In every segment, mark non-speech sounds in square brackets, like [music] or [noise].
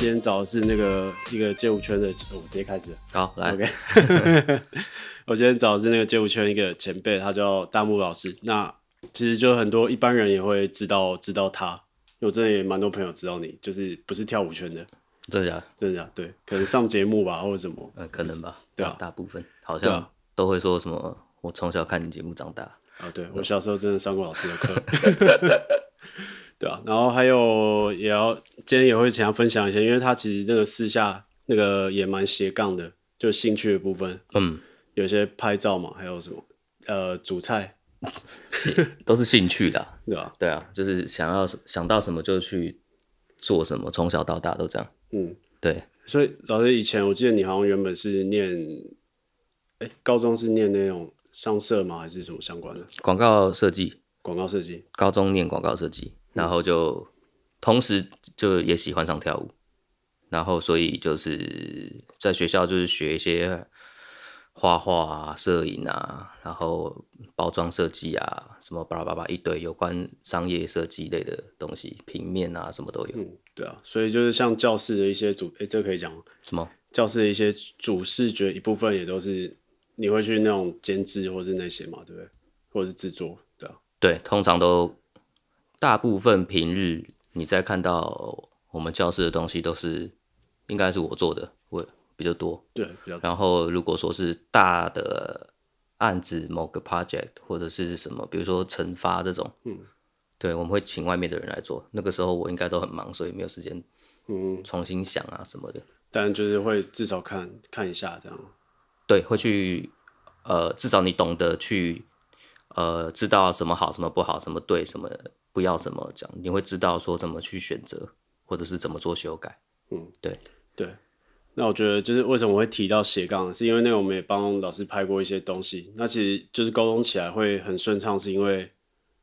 那今天找的是那个一个街舞圈的，我直接开始。好，来，OK。[laughs] 我今天找的是那个街舞圈一个前辈，他叫大木老师。那其实就很多一般人也会知道知道他，因为我真的也蛮多朋友知道你，就是不是跳舞圈的，真的假的？真的假的？对，可能上节目吧，或者什么，呃，可能吧。对啊，大部分好像都会说什么，我从小看你节目长大。啊，对，我小时候真的上过老师的课。[laughs] 对啊，然后还有也要今天也会请他分享一些，因为他其实那个私下那个也蛮斜杠的，就兴趣的部分，嗯，有些拍照嘛，还有什么呃煮菜，[laughs] 都是兴趣的，[laughs] 对吧？对啊，就是想要想到什么就去做什么，从小到大都这样，嗯，对。所以老师以前我记得你好像原本是念，哎，高中是念那种商社吗？还是什么相关的？广告设计，广告设计，高中念广告设计。然后就同时就也喜欢上跳舞，然后所以就是在学校就是学一些画画啊、摄影啊，然后包装设计啊，什么巴拉巴拉一堆有关商业设计类的东西，平面啊什么都有。嗯，对啊，所以就是像教室的一些主，哎，这可以讲什么？教室的一些主视觉一部分也都是你会去那种监制或是那些嘛，对不对？或者是制作，对啊，对，通常都。大部分平日你在看到我们教室的东西都是，应该是我做的，会比较多。对，比较多。然后如果说是大的案子，某个 project 或者是什么，比如说惩罚这种，嗯，对，我们会请外面的人来做。那个时候我应该都很忙，所以没有时间，嗯，重新想啊什么的。但就是会至少看看一下这样。对，会去，呃，至少你懂得去，呃，知道什么好，什么不好，什么对，什么。不要怎么讲，你会知道说怎么去选择，或者是怎么做修改。嗯，对对。那我觉得就是为什么我会提到斜杠，是因为那个我们也帮老师拍过一些东西，那其实就是沟通起来会很顺畅，是因为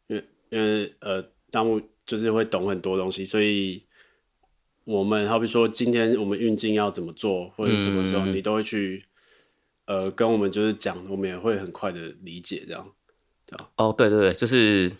因为因为呃大木就是会懂很多东西，所以我们好比说今天我们运镜要怎么做，或者什么时候你都会去呃跟我们就是讲，我们也会很快的理解这样，对吧？哦，对对对，就是。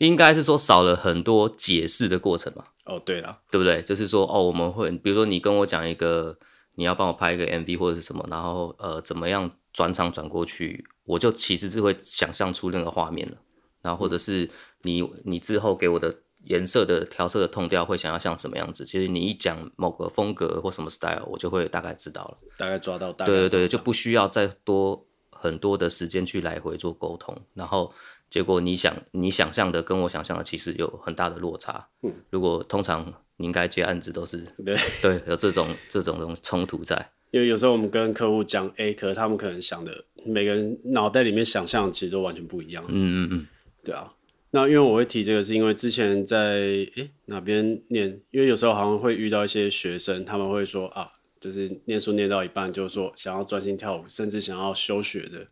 应该是说少了很多解释的过程嘛？哦，对了，对不对？就是说，哦，我们会，比如说你跟我讲一个，你要帮我拍一个 MV 或者是什么，然后呃，怎么样转场转过去，我就其实是会想象出那个画面了。然后或者是你你之后给我的颜色的调色的 tone 调会想要像什么样子？其实你一讲某个风格或什么 style，我就会大概知道了，大概抓到。大概对对对，就不需要再多很多的时间去来回做沟通，然后。结果你想你想象的跟我想象的其实有很大的落差。嗯，如果通常你应该接案子都是对 [laughs] 对有这种这种东西冲突在，因为有时候我们跟客户讲 A，可是他们可能想的每个人脑袋里面想象其实都完全不一样。嗯嗯嗯，对啊。那因为我会提这个，是因为之前在诶、欸、哪边念，因为有时候好像会遇到一些学生，他们会说啊，就是念书念到一半，就是说想要专心跳舞，甚至想要休学的。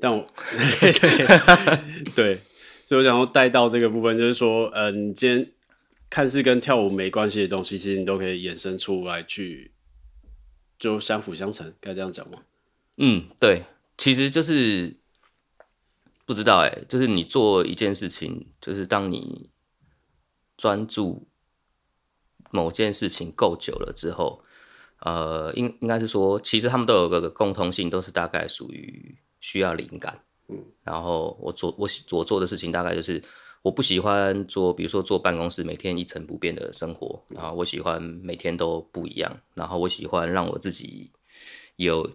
但我对 [laughs] 对，所以我想要带到这个部分，就是说，呃，你今天看似跟跳舞没关系的东西，其实你都可以衍生出来去，就相辅相成，该这样讲吗？嗯，对，其实就是不知道哎，就是你做一件事情，就是当你专注某件事情够久了之后，呃，应应该是说，其实他们都有个共通性，都是大概属于。需要灵感，嗯，然后我做我我做的事情大概就是，我不喜欢做，比如说坐办公室每天一成不变的生活，然后我喜欢每天都不一样，然后我喜欢让我自己有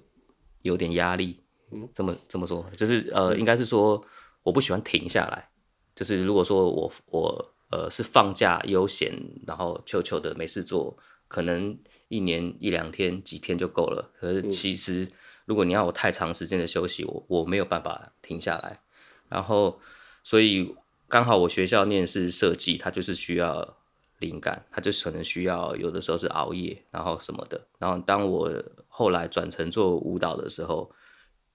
有点压力，嗯，这么这么说，就是呃，应该是说我不喜欢停下来，就是如果说我我呃是放假悠闲，然后悄悄的没事做，可能一年一两天几天就够了，可是其实。如果你要我太长时间的休息，我我没有办法停下来。然后，所以刚好我学校念是设计，它就是需要灵感，它就可能需要有的时候是熬夜，然后什么的。然后当我后来转成做舞蹈的时候，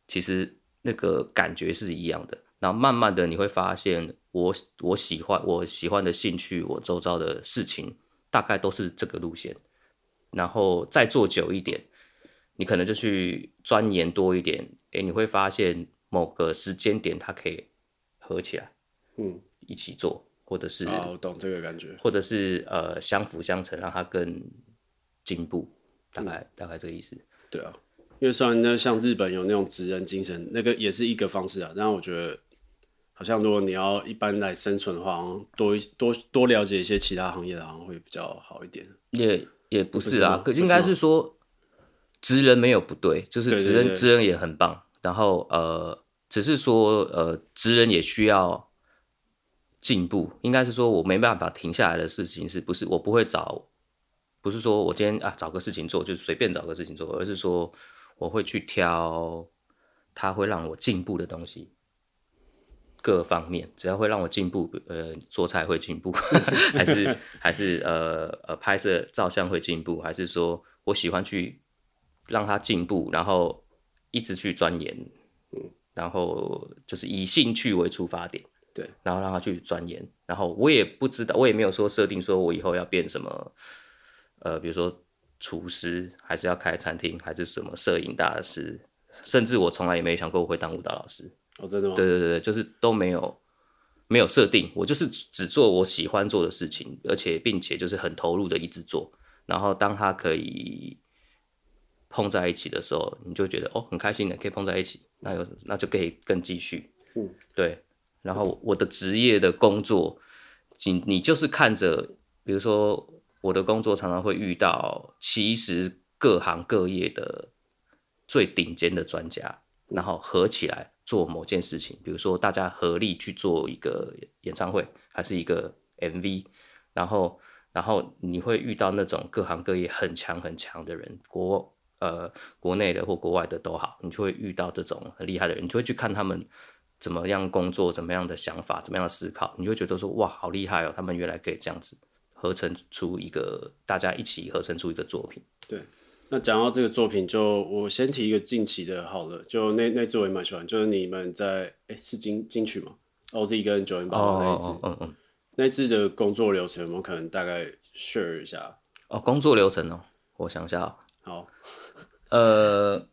其实那个感觉是一样的。然后慢慢的你会发现，我我喜欢我喜欢的兴趣，我周遭的事情大概都是这个路线。然后再做久一点。你可能就去钻研多一点，诶，你会发现某个时间点它可以合起来，嗯，一起做，或者是啊，我懂这个感觉，或者是呃相辅相成，让它更进步，大概、嗯、大概这个意思。对啊，因为虽然那像日本有那种职人精神，那个也是一个方式啊，但我觉得好像如果你要一般来生存的话，多多多了解一些其他行业的，好像会比较好一点。也也不是啊，可应该是说职人没有不对，就是职人职人也很棒。然后呃，只是说呃，职人也需要。进步应该是说，我没办法停下来的事情，是不是我不会找？不是说我今天啊找个事情做，就随便找个事情做，而是说我会去挑它会让我进步的东西，各方面只要会让我进步，[laughs] 呃，做菜会进步，还是还是呃呃拍摄照相会进步，还是说我喜欢去让他进步，然后一直去钻研，嗯，然后就是以兴趣为出发点。对，然后让他去钻研，然后我也不知道，我也没有说设定说我以后要变什么，呃，比如说厨师，还是要开餐厅，还是什么摄影大师，甚至我从来也没想过我会当舞蹈老师。哦，真的吗？对对对，就是都没有没有设定，我就是只做我喜欢做的事情，而且并且就是很投入的一直做，然后当他可以碰在一起的时候，你就觉得哦很开心的可以碰在一起，那有那就可以更继续，嗯，对。然后我的职业的工作，你你就是看着，比如说我的工作常常会遇到，其实各行各业的最顶尖的专家，然后合起来做某件事情，比如说大家合力去做一个演唱会，还是一个 MV，然后然后你会遇到那种各行各业很强很强的人，国呃国内的或国外的都好，你就会遇到这种很厉害的人，你就会去看他们。怎么样工作，怎么样的想法，怎么样的思考，你就会觉得说哇，好厉害哦！他们原来可以这样子合成出一个，大家一起合成出一个作品。对，那讲到这个作品，就我先提一个近期的好了，就那那次我也蛮喜欢，就是你们在哎、欸、是金金曲吗？OZ 跟九零八那一次，嗯嗯，那次的工作流程，我们可能大概 share 一下。哦，工作流程哦，我想一下，好，呃。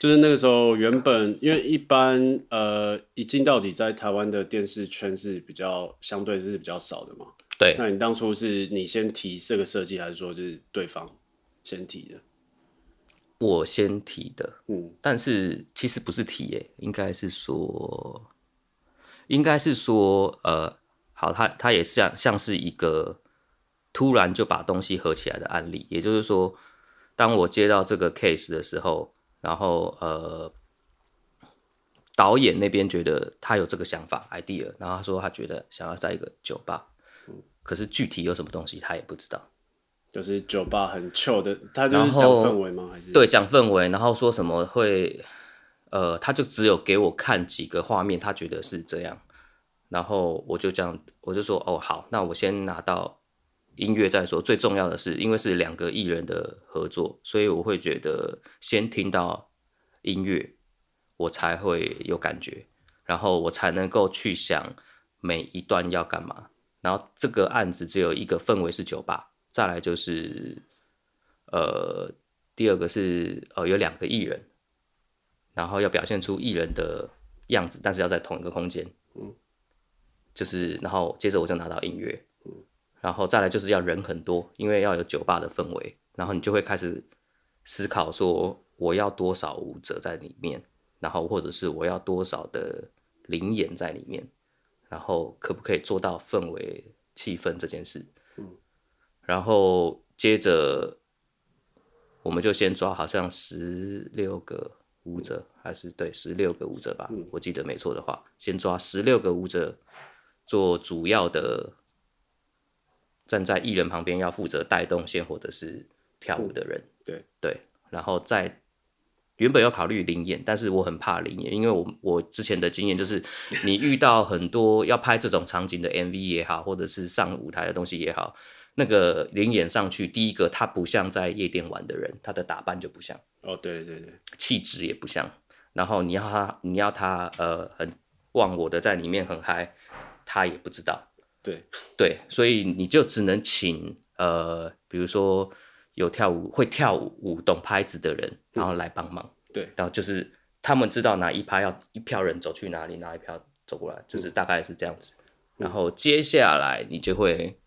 就是那个时候，原本因为一般呃，一镜到底在台湾的电视圈是比较相对是比较少的嘛。对。那你当初是你先提这个设计，还是说就是对方先提的？我先提的。嗯。但是其实不是提耶，应该是说，应该是说，呃，好，他他也像像是一个突然就把东西合起来的案例。也就是说，当我接到这个 case 的时候。然后呃，导演那边觉得他有这个想法 idea，然后他说他觉得想要在一个酒吧，嗯，可是具体有什么东西他也不知道，就是酒吧很 chill 的，他就是讲氛围吗？还是对，讲氛围，然后说什么会呃，他就只有给我看几个画面，他觉得是这样，然后我就这样，我就说哦好，那我先拿到。音乐再说，最重要的是，因为是两个艺人的合作，所以我会觉得先听到音乐，我才会有感觉，然后我才能够去想每一段要干嘛。然后这个案子只有一个氛围是酒吧，再来就是呃，第二个是呃有两个艺人，然后要表现出艺人的样子，但是要在同一个空间，嗯，就是然后接着我就拿到音乐。然后再来就是要人很多，因为要有酒吧的氛围，然后你就会开始思考说我要多少舞者在里面，然后或者是我要多少的灵演在里面，然后可不可以做到氛围气氛这件事？嗯，然后接着我们就先抓好像十六个舞者，还是对十六个舞者吧，我记得没错的话，先抓十六个舞者做主要的。站在艺人旁边要负责带动线或者是跳舞的人，嗯、对对，然后在原本要考虑灵演，但是我很怕灵演，因为我我之前的经验就是，你遇到很多要拍这种场景的 MV 也好，或者是上舞台的东西也好，那个灵演上去，第一个他不像在夜店玩的人，他的打扮就不像，哦对对对，气质也不像，然后你要他你要他呃很忘我的在里面很嗨，他也不知道。对对，所以你就只能请呃，比如说有跳舞会跳舞舞懂拍子的人，然后来帮忙。嗯、对，然后就是他们知道哪一拍要一票人走去哪里，哪一票走过来，就是大概是这样子。然后接下来你就会，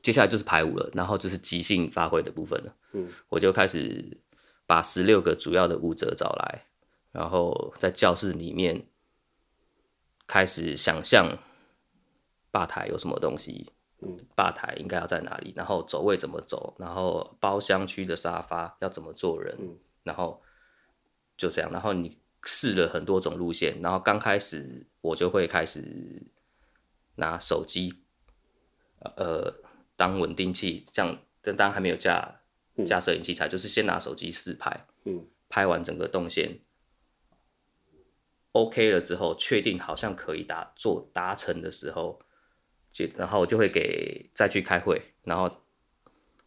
接下来就是排舞了，然后就是即兴发挥的部分了。嗯，我就开始把十六个主要的舞者找来，然后在教室里面开始想象吧台有什么东西，嗯，吧台应该要在哪里，然后走位怎么走，然后包厢区的沙发要怎么坐人，嗯，然后就这样，然后你试了很多种路线，然后刚开始我就会开始。拿手机，呃，当稳定器，这样，但当然还没有架架摄影器材，嗯、就是先拿手机试拍，嗯，拍完整个动线，OK 了之后，确定好像可以达做达成的时候，然后我就会给再去开会，然后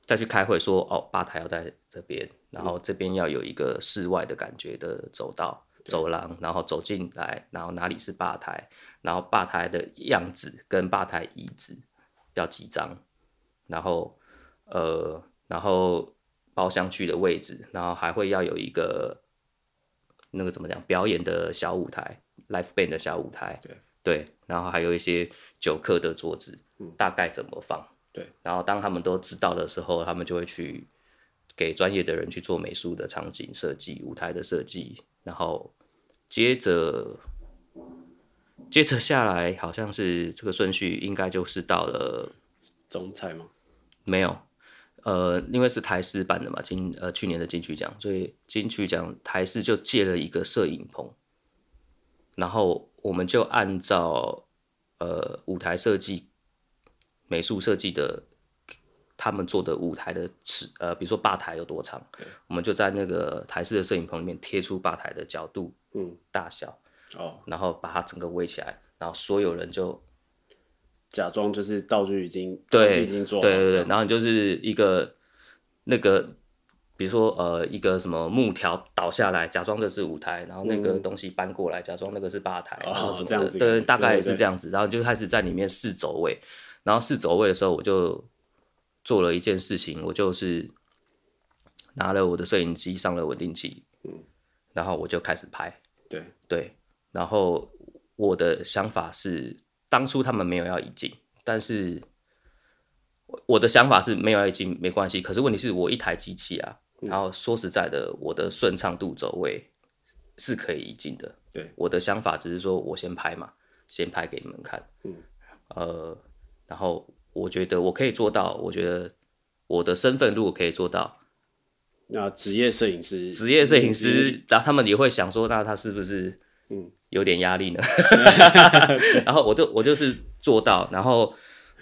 再去开会说，哦，吧台要在这边，然后这边要有一个室外的感觉的走道。走廊，然后走进来，然后哪里是吧台，然后吧台的样子跟吧台椅子要几张，然后呃，然后包厢区的位置，然后还会要有一个那个怎么讲表演的小舞台，live band 的小舞台，对对，然后还有一些酒客的桌子，嗯，大概怎么放，对，然后当他们都知道的时候，他们就会去给专业的人去做美术的场景设计、舞台的设计。然后接着，接着下来，好像是这个顺序，应该就是到了总彩吗？没有，呃，因为是台式办的嘛，今呃去年的金曲奖，所以金曲奖台式就借了一个摄影棚，然后我们就按照呃舞台设计、美术设计的。他们做的舞台的尺，呃，比如说吧台有多长，我们就在那个台式的摄影棚里面贴出吧台的角度、嗯，大小，哦，然后把它整个围起来，然后所有人就假装就是道具已经对已经做好对对对，然后就是一个那个，比如说呃一个什么木条倒下来，假装这是舞台，然后那个东西搬过来，假装那个是吧台，嗯、然后什么的，哦、这样子对，大概也是这样子，然后就开始在里面试走位，然后试走位的时候我就。做了一件事情，我就是拿了我的摄影机上了稳定器，嗯，然后我就开始拍，对。对，然后我的想法是，当初他们没有要引进，但是我的想法是没有要移镜没关系，可是问题是我一台机器啊，嗯、然后说实在的，我的顺畅度走位是可以移镜的，对，我的想法只是说我先拍嘛，先拍给你们看，嗯，呃，然后。我觉得我可以做到，我觉得我的身份如果可以做到，那职业摄影师，职业摄影师，然后他们也会想说，那他是不是嗯有点压力呢？[laughs] [laughs] 然后我就我就是做到，然后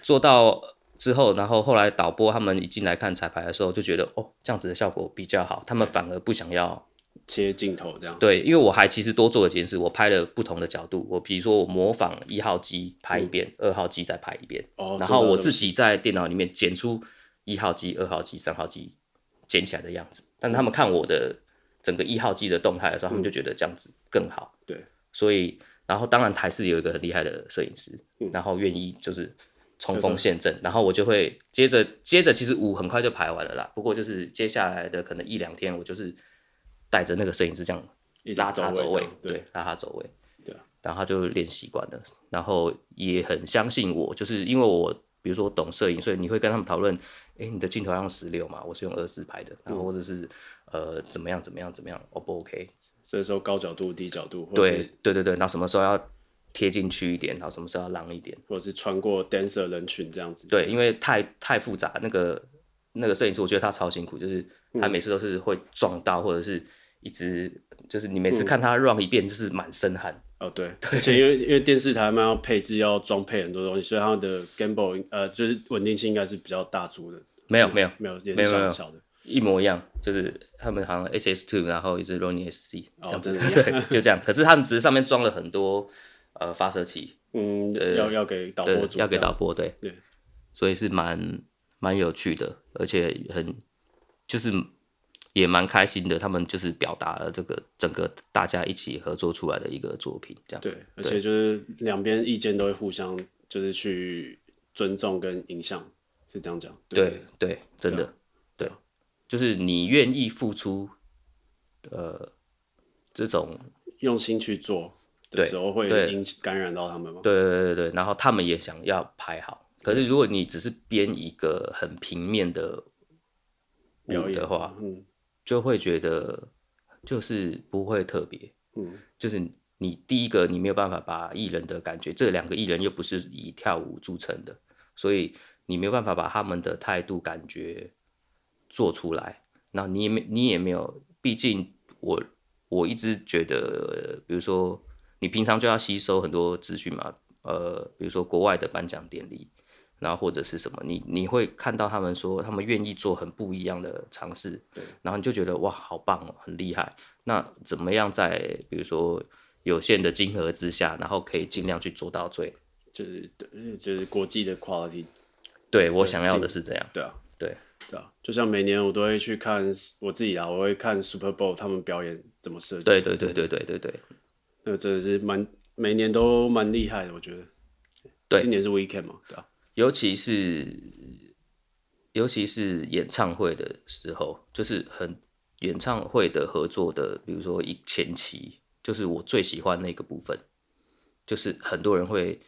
做到之后，然后后来导播他们一进来看彩排的时候，就觉得哦这样子的效果比较好，他们反而不想要。切镜头这样对，因为我还其实多做了件事，我拍了不同的角度。我比如说我模仿一号机拍一遍，二、嗯、号机再拍一遍，哦、然后我自己在电脑里面剪出一号机、二号机、三号机剪起来的样子。但他们看我的整个一号机的动态的时候，嗯、他们就觉得这样子更好。对，所以然后当然台视有一个很厉害的摄影师，嗯、然后愿意就是冲锋陷阵，然后我就会接着接着，其实舞很快就排完了啦。不过就是接下来的可能一两天，我就是。带着那个摄影师这样拉他走位，对，拉他走位，对，然后他就练习惯了，然后也很相信我，就是因为我比如说我懂摄影，所以你会跟他们讨论，哎、欸，你的镜头要用十六嘛，我是用二四拍的，然后或者是呃怎么样怎么样怎么样，O 不 OK？所以说高角度、低角度，对对对对，然后什么时候要贴进去一点，然后什么时候要浪一点，或者是穿过 dancer 人群这样子，对，因为太太复杂，那个那个摄影师我觉得他超辛苦，就是他每次都是会撞到或者是。一直就是你每次看他 run 一遍，就是满身汗、嗯。哦，对，而且因为因为电视台嘛要配置要装配很多东西，所以他们的 gimbal 呃就是稳定性应该是比较大足的。没有没有没有也是小小的，一模一样，就是他们好像 HS Two，然后一支 Ronin SC 这样子，对，就这样。可是他们只是上面装了很多呃发射器，嗯，要要给导播要给导播对对，所以是蛮蛮有趣的，而且很就是。也蛮开心的，他们就是表达了这个整个大家一起合作出来的一个作品，这样对，而且就是两边意见都会互相就是去尊重跟影响，是这样讲，对对，对，真的对，对，就是你愿意付出，呃，这种用心去做，的时候会引感染到他们吗？对对对对，然后他们也想要拍好，可是如果你只是编一个很平面的舞的话，嗯，就会觉得就是不会特别，嗯，就是你第一个你没有办法把艺人的感觉，这两个艺人又不是以跳舞著称的，所以你没有办法把他们的态度感觉做出来，那你也没你也没有，毕竟我我一直觉得，比如说。你平常就要吸收很多资讯嘛，呃，比如说国外的颁奖典礼，然后或者是什么，你你会看到他们说他们愿意做很不一样的尝试，对，然后你就觉得哇，好棒哦，很厉害。那怎么样在比如说有限的金额之下，然后可以尽量去做到最，就是就是国际的 quality，对我想要的是这样，对啊，对对啊，就像每年我都会去看我自己啊，我会看 Super Bowl 他们表演怎么设计，对对对对对对对。那真的是蛮每年都蛮厉害的，我觉得。对，今年是 Weekend 嘛，对啊。尤其是尤其是演唱会的时候，就是很演唱会的合作的，比如说一前期，就是我最喜欢那个部分，就是很多人会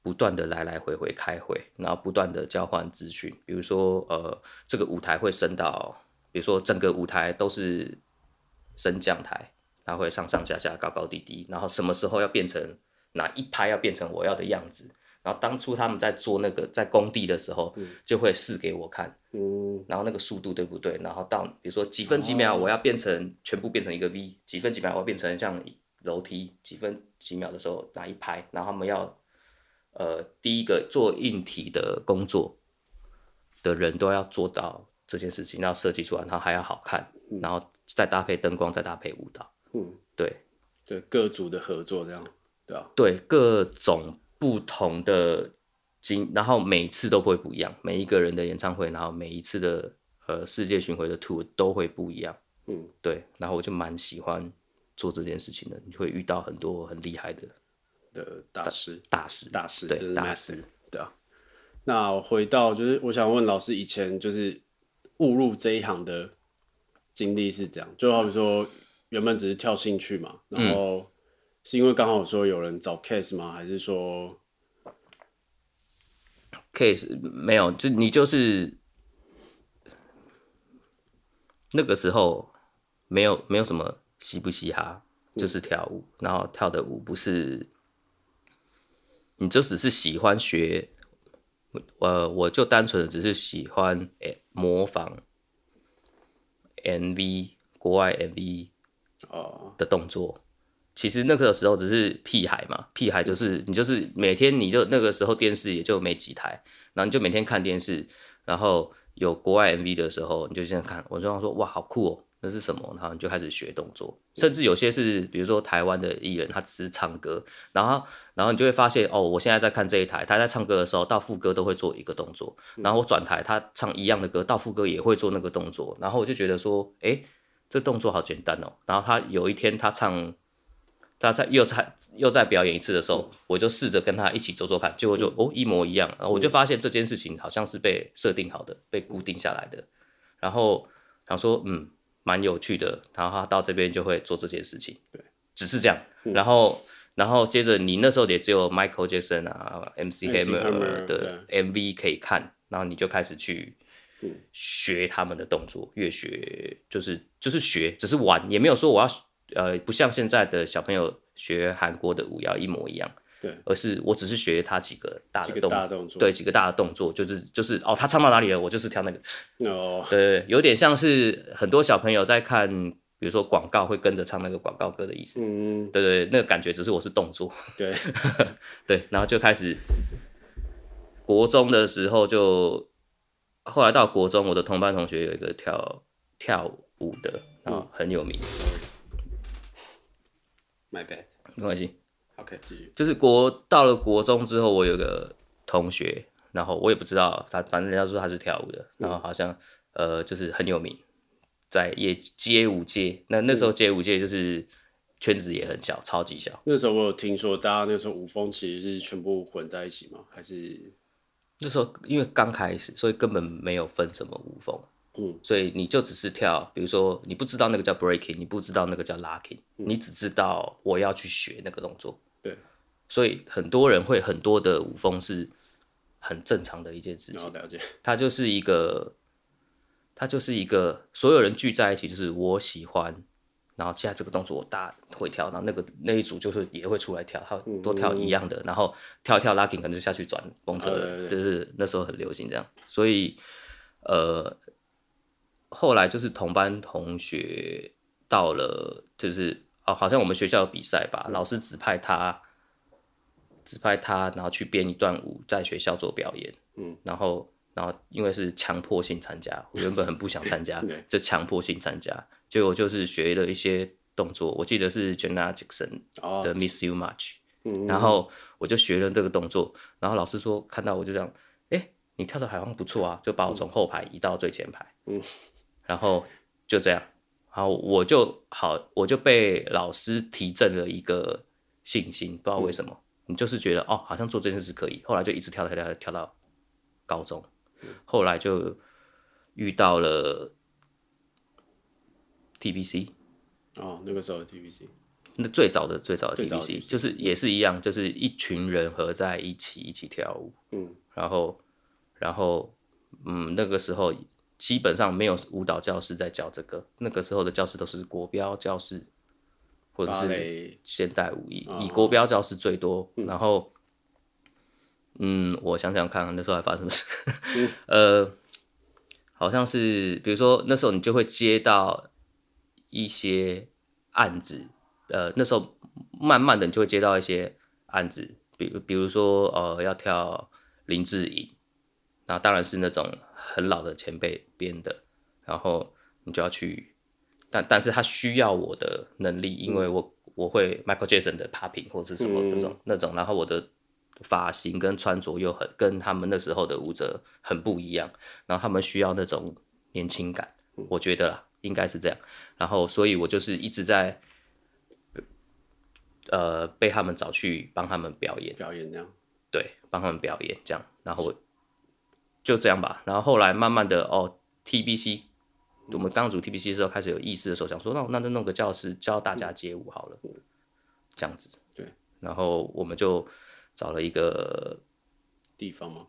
不断的来来回回开会，然后不断的交换资讯，比如说呃，这个舞台会升到，比如说整个舞台都是升降台。它会上上下下、高高低低，然后什么时候要变成哪一拍要变成我要的样子，然后当初他们在做那个在工地的时候，就会试给我看，嗯，然后那个速度对不对？然后到比如说几分几秒我要变成全部变成一个 V，几分几秒我要变成像楼梯，几分几秒的时候哪一拍，然后他们要呃第一个做硬体的工作的人都要做到这件事情，然后设计出来，然后还要好看，然后再搭配灯光，再搭配舞蹈。嗯，对，对，各组的合作这样，对啊，对，各种不同的经，然后每次都会不一样，每一个人的演唱会，然后每一次的呃世界巡回的 tour 都会不一样，嗯，对，然后我就蛮喜欢做这件事情的，你会遇到很多很厉害的的大师，大师，大师，对，大师，对啊。那回到就是，我想问老师，以前就是误入这一行的经历是这样，就好比说。原本只是跳兴趣嘛，然后是因为刚好说有人找 case 吗？还是说 case 没有？就你就是那个时候没有没有什么嘻不嘻哈，就是跳舞，嗯、然后跳的舞不是，你就只是喜欢学，呃，我就单纯的只是喜欢诶模仿 MV 国外 MV。哦，的动作，其实那个时候只是屁孩嘛，屁孩就是你就是每天你就那个时候电视也就没几台，然后你就每天看电视，然后有国外 MV 的时候你就现在看，我就说哇好酷哦，那是什么？然后你就开始学动作，甚至有些是比如说台湾的艺人，他只是唱歌，然后然后你就会发现哦，我现在在看这一台，他在唱歌的时候到副歌都会做一个动作，然后我转台他唱一样的歌到副歌也会做那个动作，然后我就觉得说，哎。这动作好简单哦，然后他有一天他唱，他在又在又在表演一次的时候，嗯、我就试着跟他一起做做看，结果就、嗯、哦一模一样，然后我就发现这件事情好像是被设定好的，被固定下来的，然后想说嗯蛮有趣的，然后他到这边就会做这件事情，对，只是这样，嗯、然后然后接着你那时候也只有 Michael Jackson 啊，MC Hammer 的 MV 可以看，然后你就开始去。学他们的动作，越学就是就是学，只是玩，也没有说我要呃，不像现在的小朋友学韩国的舞要一模一样，对，而是我只是学他几个大的动，作，对，几个大的动作，就是就是哦，他唱到哪里了，我就是跳那个，哦，[laughs] 对，有点像是很多小朋友在看，比如说广告会跟着唱那个广告歌的意思，嗯，对对，那个感觉只是我是动作，对。[laughs] 对，然后就开始国中的时候就。后来到国中，我的同班同学有一个跳跳舞的，然后很有名。My bad，没关系。OK，继续。就是国到了国中之后，我有个同学，然后我也不知道他，反正人家说他是跳舞的，然后好像呃就是很有名，在业街舞界。那那时候街舞界就是圈子也很小，超级小。那时候我有听说，大家那时候舞风其实是全部混在一起吗？还是？那时候因为刚开始，所以根本没有分什么舞风。嗯，所以你就只是跳，比如说你不知道那个叫 breaking，你不知道那个叫 locking，嗯，你只知道我要去学那个动作。对，所以很多人会很多的舞风是很正常的一件事情。了解，它就是一个，它就是一个所有人聚在一起，就是我喜欢。然后现在这个动作我大会跳，然后那个那一组就是也会出来跳，他都跳一样的，嗯、然后跳一跳 locking 可能就下去转风车了，哦、就是那时候很流行这样。所以呃，后来就是同班同学到了，就是哦，好像我们学校有比赛吧，嗯、老师指派他指派他，然后去编一段舞在学校做表演，嗯，然后然后因为是强迫性参加，我原本很不想参加，[laughs] 就强迫性参加。结果就是学了一些动作，我记得是 Jenna Jackson 的 Miss You Much，、oh. 然后我就学了这个动作，然后老师说看到我就这样，哎、欸，你跳的好像不错啊，就把我从后排移到最前排，嗯，然后就这样，然后我就好，我就被老师提振了一个信心，不知道为什么，嗯、你就是觉得哦，好像做这件事可以，后来就一直跳跳跳跳到高中，后来就遇到了。TBC，哦，那个时候的 TBC，那最早的最早的 TBC 就是也是一样，就是一群人合在一起一起跳舞，嗯，然后然后嗯，那个时候基本上没有舞蹈教室在教这个，那个时候的教室都是国标教室或者是现代舞以以国标教室最多，然后嗯，我想想看那时候还发生什么事，呃，[laughs] 好像是比如说那时候你就会接到。一些案子，呃，那时候慢慢的你就会接到一些案子，比如比如说呃要跳林志颖，那当然是那种很老的前辈编的，然后你就要去，但但是他需要我的能力，因为我我会 Michael Jackson 的 popping 或是什么那种、嗯、那种，然后我的发型跟穿着又很跟他们那时候的舞者很不一样，然后他们需要那种年轻感，我觉得啦。应该是这样，然后所以我就是一直在，呃，被他们找去帮他们表演，表演这样，对，帮他们表演这样，然后就这样吧。然后后来慢慢的，哦，TBC，我们当组 TBC 的时候开始有意识的时候，想说，那那就弄个教室教大家街舞好了，这样子。对，然后我们就找了一个地方吗？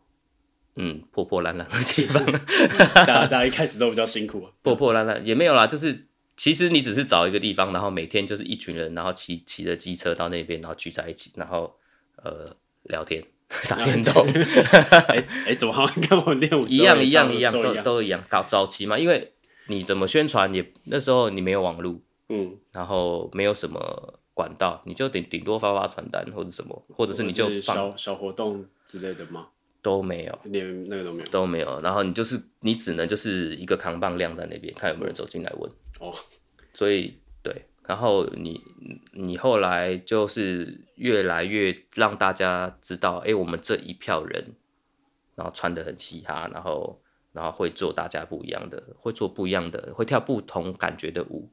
嗯，破破烂烂的地方，[laughs] 大家大家一开始都比较辛苦啊。破破烂烂也没有啦，就是其实你只是找一个地方，然后每天就是一群人，然后骑骑着机车到那边，然后聚在一起，然后呃聊天打电动。[laughs] 哎哎、欸欸，怎么好像跟我们练舞一样一样一样都都一样搞早期嘛？因为你怎么宣传也那时候你没有网络，嗯，然后没有什么管道，你就顶顶多发发传单或者什么，或者是你就小小活动之类的吗？都没有，连那个都没有，都没有。然后你就是你只能就是一个扛棒晾在那边，看有没有人走进来问。哦，所以对，然后你你后来就是越来越让大家知道，哎，我们这一票人，然后穿得很嘻哈，然后然后会做大家不一样的，会做不一样的，会跳不同感觉的舞，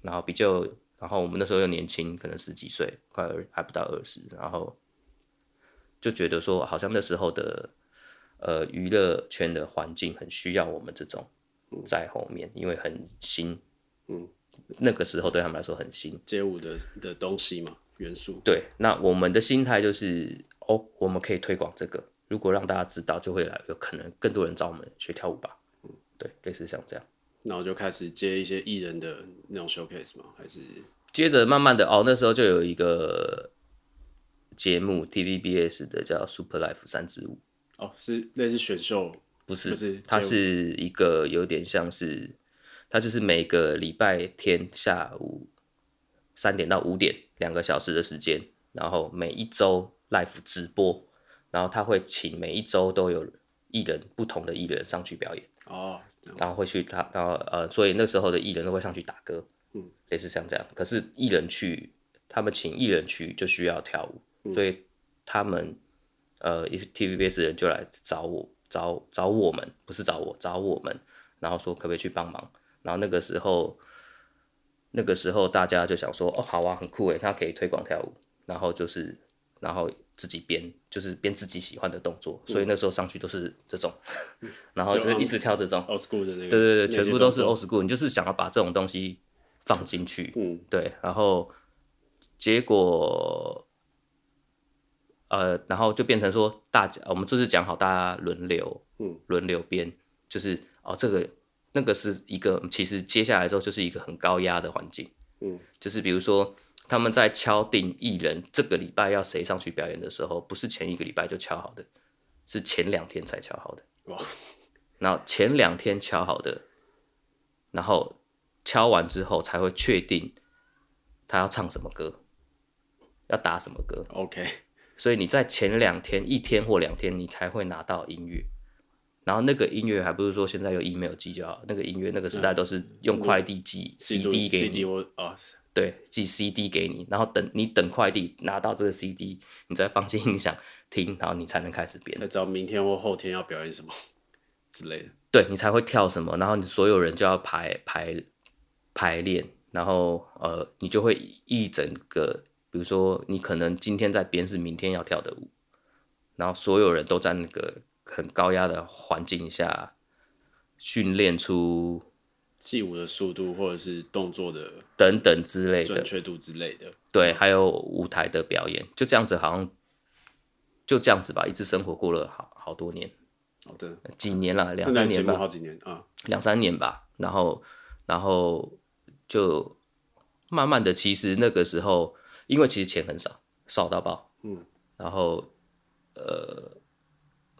然后比较，然后我们那时候又年轻，可能十几岁，快二还不到二十，然后。就觉得说，好像那时候的呃娱乐圈的环境很需要我们这种在后面，因为很新，嗯，那个时候对他们来说很新，街舞的的东西嘛，元素。对，那我们的心态就是，哦，我们可以推广这个，如果让大家知道，就会来，有可能更多人找我们学跳舞吧。嗯，对，类似像这样，然后就开始接一些艺人的那种 showcase 吗？还是接着慢慢的，哦，那时候就有一个。节目 TVBS 的叫 Super Life 三支舞哦，是类似选秀，不是，不是，它是一个有点像是，它就是每个礼拜天下午三点到五点两个小时的时间，然后每一周 live 直播，然后他会请每一周都有艺人不同的艺人上去表演哦，然后会去他，然后呃，所以那时候的艺人都会上去打歌，嗯，类似像这样，可是艺人去，他们请艺人去就需要跳舞。所以他们呃，TVBS 的人就来找我，找找我们，不是找我，找我们，然后说可不可以去帮忙。然后那个时候，那个时候大家就想说，哦，好啊，很酷诶，他可以推广跳舞。然后就是，然后自己编，就是编自己喜欢的动作，所以那时候上去都是这种，[laughs] 然后就一直跳这种。old school 的那个，对对对，全部都是 old school，你就是想要把这种东西放进去，嗯，对，然后结果，呃，然后就变成说大家，我们就是讲好大家轮流，嗯，轮流编，就是哦这个那个是一个，其实接下来之后就是一个很高压的环境，嗯，就是比如说。他们在敲定艺人这个礼拜要谁上去表演的时候，不是前一个礼拜就敲好的，是前两天才敲好的。哇！然后前两天敲好的，然后敲完之后才会确定他要唱什么歌，要打什么歌。OK。所以你在前两天一天或两天，你才会拿到音乐。然后那个音乐还不是说现在有 email 寄就好，那个音乐那个时代都是用快递寄 CD 给你。对，寄 CD 给你，然后等你等快递拿到这个 CD，你再放进音响听，然后你才能开始编。才知道明天或后天要表演什么 [laughs] 之类的。对，你才会跳什么，然后你所有人就要排排排练，然后呃，你就会一整个，比如说你可能今天在编是明天要跳的舞，然后所有人都在那个很高压的环境下训练出。记舞的速度，或者是动作的等等之类的。准确度之类的，对，还有舞台的表演，就这样子，好像就这样子吧，一直生活过了好好多年，好的，几年了，两三年吧，好几年？啊，两三年吧，然后然后就慢慢的，其实那个时候，因为其实钱很少，少到爆，嗯，然后呃，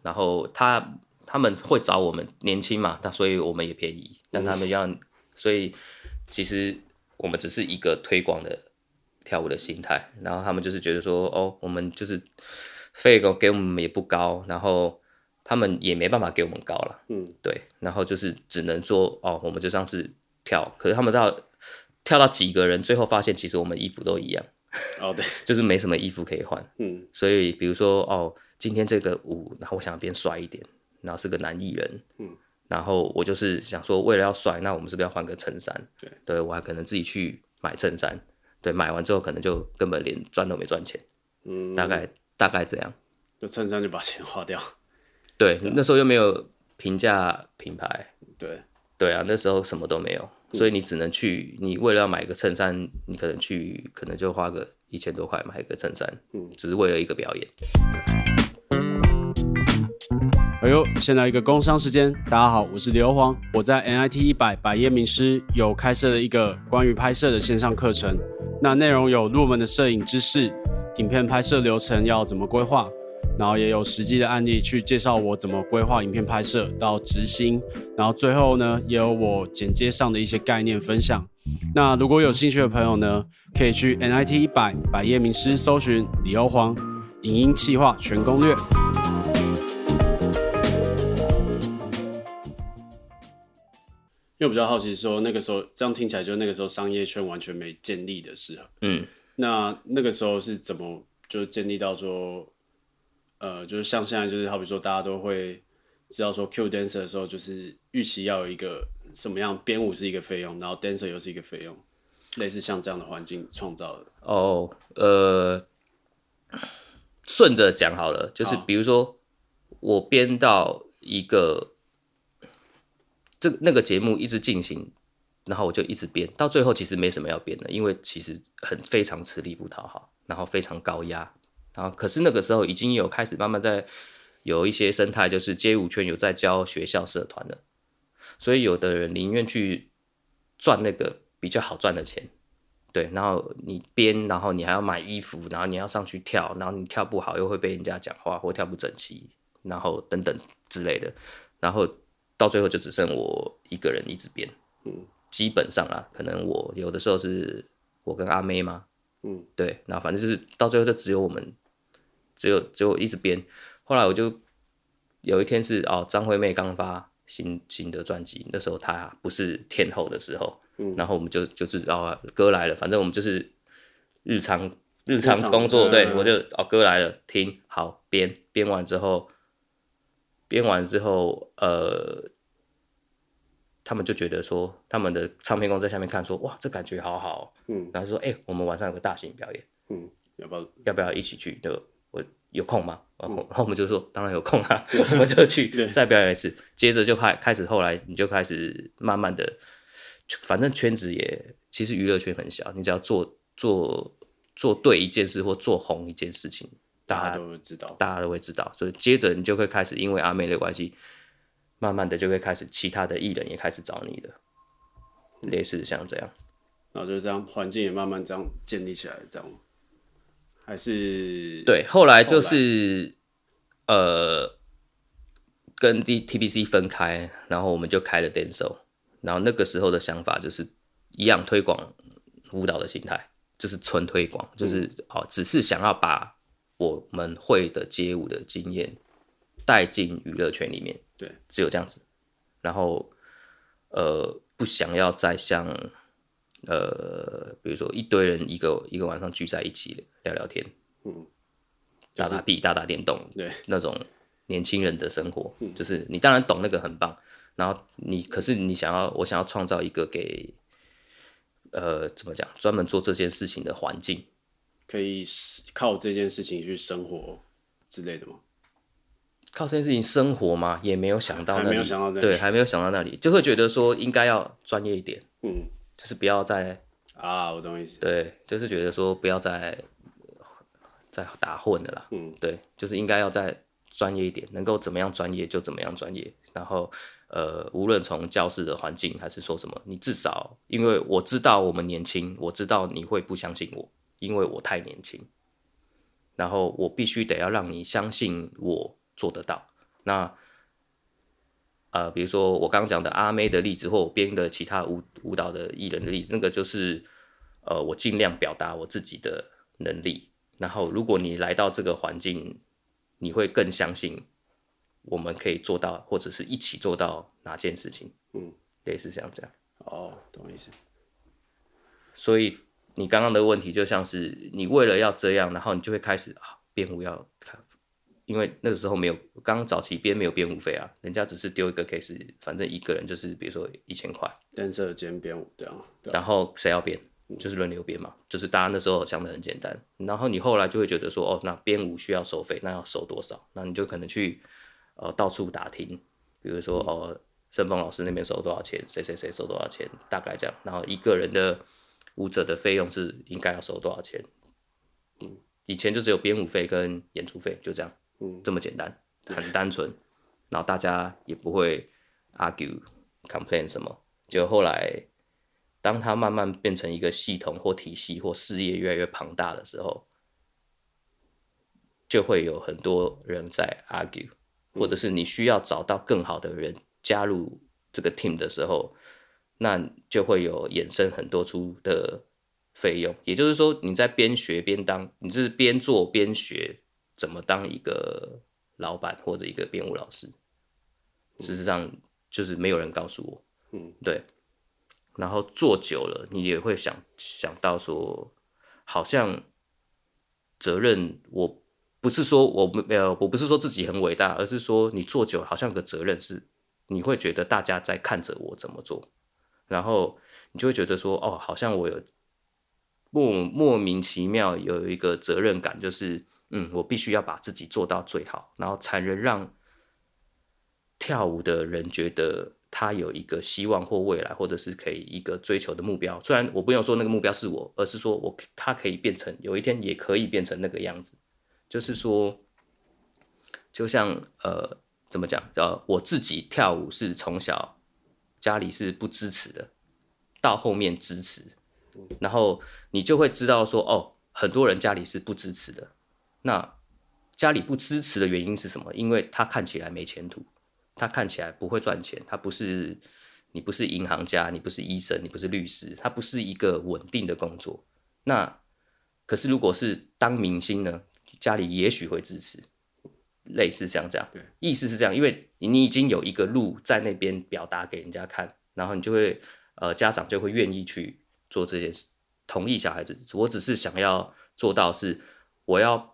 然后他。他们会找我们年轻嘛，那所以我们也便宜。但他们要，所以其实我们只是一个推广的跳舞的心态。然后他们就是觉得说，哦，我们就是费用给我们也不高，然后他们也没办法给我们高了。嗯，对。然后就是只能说，哦，我们就像是跳。可是他们到跳到几个人，最后发现其实我们衣服都一样。哦，对，[laughs] 就是没什么衣服可以换。嗯，所以比如说，哦，今天这个舞，然后我想要变帅一点。然后是个男艺人，嗯，然后我就是想说，为了要帅，那我们是不是要换个衬衫？对，对我还可能自己去买衬衫，对，买完之后可能就根本连赚都没赚钱，嗯，大概大概这样，就衬衫就把钱花掉，[laughs] 对，对那时候又没有评价品牌，对，对啊，那时候什么都没有，所以你只能去，你为了要买个衬衫，你可能去，可能就花个一千多块买一个衬衫，嗯，只是为了一个表演。哎呦，现在一个工商时间，大家好，我是刘黄，我在 NIT 一百百业名师有开设了一个关于拍摄的线上课程，那内容有入门的摄影知识，影片拍摄流程要怎么规划，然后也有实际的案例去介绍我怎么规划影片拍摄到执行，然后最后呢，也有我剪接上的一些概念分享。那如果有兴趣的朋友呢，可以去 NIT 一百百业名师搜寻李欧黄影音企划全攻略。因为比较好奇，说那个时候这样听起来，就那个时候商业圈完全没建立的时候，嗯，那那个时候是怎么就建立到说，呃，就是像现在，就是好比说大家都会知道说，Q dancer 的时候，就是预期要有一个什么样编舞是一个费用，然后 dancer 又是一个费用，类似像这样的环境创造的。哦，呃，顺着讲好了，就是比如说我编到一个。这那个节目一直进行，然后我就一直编，到最后其实没什么要编的，因为其实很非常吃力不讨好，然后非常高压，然后可是那个时候已经有开始慢慢在有一些生态，就是街舞圈有在教学校社团的，所以有的人宁愿去赚那个比较好赚的钱，对，然后你编，然后你还要买衣服，然后你要上去跳，然后你跳不好又会被人家讲话或跳不整齐，然后等等之类的，然后。到最后就只剩我一个人一直编，嗯，基本上啦，可能我有的时候是我跟阿妹嘛，嗯，对，那反正就是到最后就只有我们，只有只有一直编。后来我就有一天是哦，张惠妹刚发新新的专辑，那时候她不是天后的时候，嗯，然后我们就就知道歌来了，反正我们就是日常日常工作，对，我就哦歌来了，听好编编完之后。编完之后，呃，他们就觉得说，他们的唱片公司在下面看说，哇，这感觉好好，嗯，然后说，哎、欸，我们晚上有个大型表演，嗯，要不要要不要一起去？就我有空吗？然后然后我们就说当然有空啊，我们就去再表演一次。接着就开开始，后来你就开始慢慢的，反正圈子也其实娱乐圈很小，你只要做做做对一件事或做红一件事情，大家都会知道，大家都会知道。所以接着你就会开始，因为阿妹的关系，慢慢的就会开始其他的艺人也开始找你的，类似像这样，然后就这样环境也慢慢这样建立起来，这样。还是对，后来就是呃，跟 D T B C 分开，然后我们就开了 Denso，然后那个时候的想法就是一样推广舞蹈的心态，就是纯推广，就是哦、嗯，只是想要把我们会的街舞的经验带进娱乐圈里面，对，只有这样子，然后呃，不想要再像。呃，比如说一堆人一个一个晚上聚在一起聊聊天，嗯，打打屁、打打电动，对，那种年轻人的生活，嗯，就是你当然懂那个很棒，然后你可是你想要我想要创造一个给，呃，怎么讲，专门做这件事情的环境，可以靠这件事情去生活之类的吗？靠这件事情生活吗？也没有想到那里，没有想到那里，对，还没有想到那里，就会觉得说应该要专业一点，嗯。就是不要再啊，我懂意思。对，就是觉得说不要再再打混的啦。嗯，对，就是应该要再专业一点，能够怎么样专业就怎么样专业。然后呃，无论从教室的环境还是说什么，你至少因为我知道我们年轻，我知道你会不相信我，因为我太年轻。然后我必须得要让你相信我做得到。那。呃，比如说我刚刚讲的阿妹的例子，或我编的其他舞舞蹈的艺人的例子，那个就是，呃，我尽量表达我自己的能力。然后，如果你来到这个环境，你会更相信我们可以做到，或者是一起做到哪件事情。嗯，类似像这样。哦，懂我意思。所以你刚刚的问题就像是你为了要这样，然后你就会开始啊，编舞要看。因为那个时候没有，刚早期编没有编舞费啊，人家只是丢一个 case，反正一个人就是比如说一千块，dancer 兼编舞这样。然后谁要编，就是轮流编嘛，就是大家那时候想的很简单。然后你后来就会觉得说，哦，那编舞需要收费，那要收多少？那你就可能去呃到处打听，比如说哦，盛峰老师那边收多少钱，谁谁谁收多少钱，大概这样。然后一个人的舞者的费用是应该要收多少钱？嗯，以前就只有编舞费跟演出费，就这样。这么简单，很单纯，然后大家也不会 argue、complain 什么。就后来，当它慢慢变成一个系统或体系或事业越来越庞大的时候，就会有很多人在 argue，或者是你需要找到更好的人加入这个 team 的时候，那就会有衍生很多出的费用。也就是说，你在边学边当，你是边做边学。怎么当一个老板或者一个编舞老师？事实上，就是没有人告诉我。嗯，对。然后做久了，你也会想想到说，好像责任，我不是说我没有，我不是说自己很伟大，而是说你做久了，好像有个责任是，你会觉得大家在看着我怎么做，然后你就会觉得说，哦，好像我有莫莫名其妙有一个责任感，就是。嗯，我必须要把自己做到最好，然后才能让跳舞的人觉得他有一个希望或未来，或者是可以一个追求的目标。虽然我不用说那个目标是我，而是说我他可以变成有一天也可以变成那个样子。就是说，就像呃，怎么讲？呃，我自己跳舞是从小家里是不支持的，到后面支持，然后你就会知道说，哦，很多人家里是不支持的。那家里不支持的原因是什么？因为他看起来没前途，他看起来不会赚钱，他不是，你不是银行家，你不是医生，你不是律师，他不是一个稳定的工作。那可是如果是当明星呢？家里也许会支持，类似像这样，对，意思是这样，因为你已经有一个路在那边表达给人家看，然后你就会呃，家长就会愿意去做这件事，同意小孩子。我只是想要做到是我要。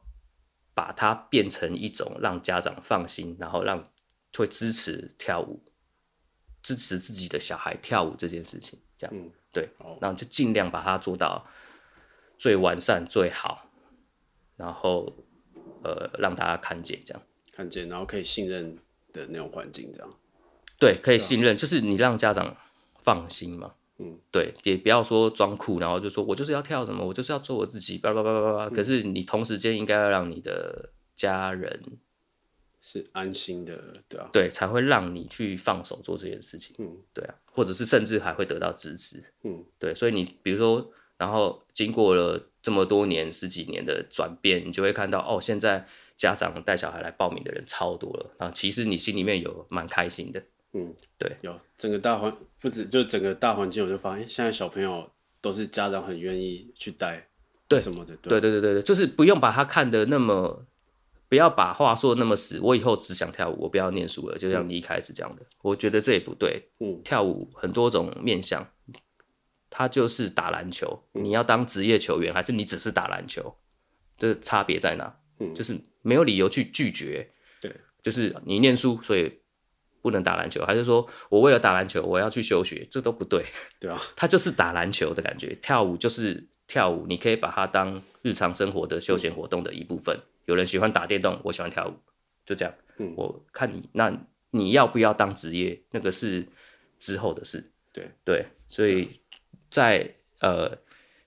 把它变成一种让家长放心，然后让会支持跳舞，支持自己的小孩跳舞这件事情，这样，嗯、对，然后就尽量把它做到最完善最好，然后呃让大家看见这样，看见，然后可以信任的那种环境这样。对，可以信任，就是你让家长放心嘛。嗯，对，也不要说装酷，然后就说我就是要跳什么，我就是要做我自己，叭叭叭叭叭。可是你同时间应该要让你的家人是安心的，对啊，对，才会让你去放手做这件事情。嗯，对啊，或者是甚至还会得到支持。嗯，对，所以你比如说，然后经过了这么多年、十几年的转变，你就会看到哦，现在家长带小孩来报名的人超多了啊，其实你心里面有蛮开心的。嗯，对，有整个大环不止，就整个大环境，我就发现现在小朋友都是家长很愿意去带，对什么的，对对对对对，就是不用把他看得那么，不要把话说得那么死。我以后只想跳舞，我不要念书了，就像你一开始讲的，嗯、我觉得这也不对。嗯，跳舞很多种面向，他就是打篮球，嗯、你要当职业球员，还是你只是打篮球，这差别在哪？嗯，就是没有理由去拒绝。对，就是你念书，所以。不能打篮球，还是说我为了打篮球我要去休学？这都不对。对啊，他就是打篮球的感觉，跳舞就是跳舞，你可以把它当日常生活的休闲活动的一部分。嗯、有人喜欢打电动，我喜欢跳舞，就这样。嗯，我看你，那你要不要当职业？那个是之后的事。对对，所以在呃，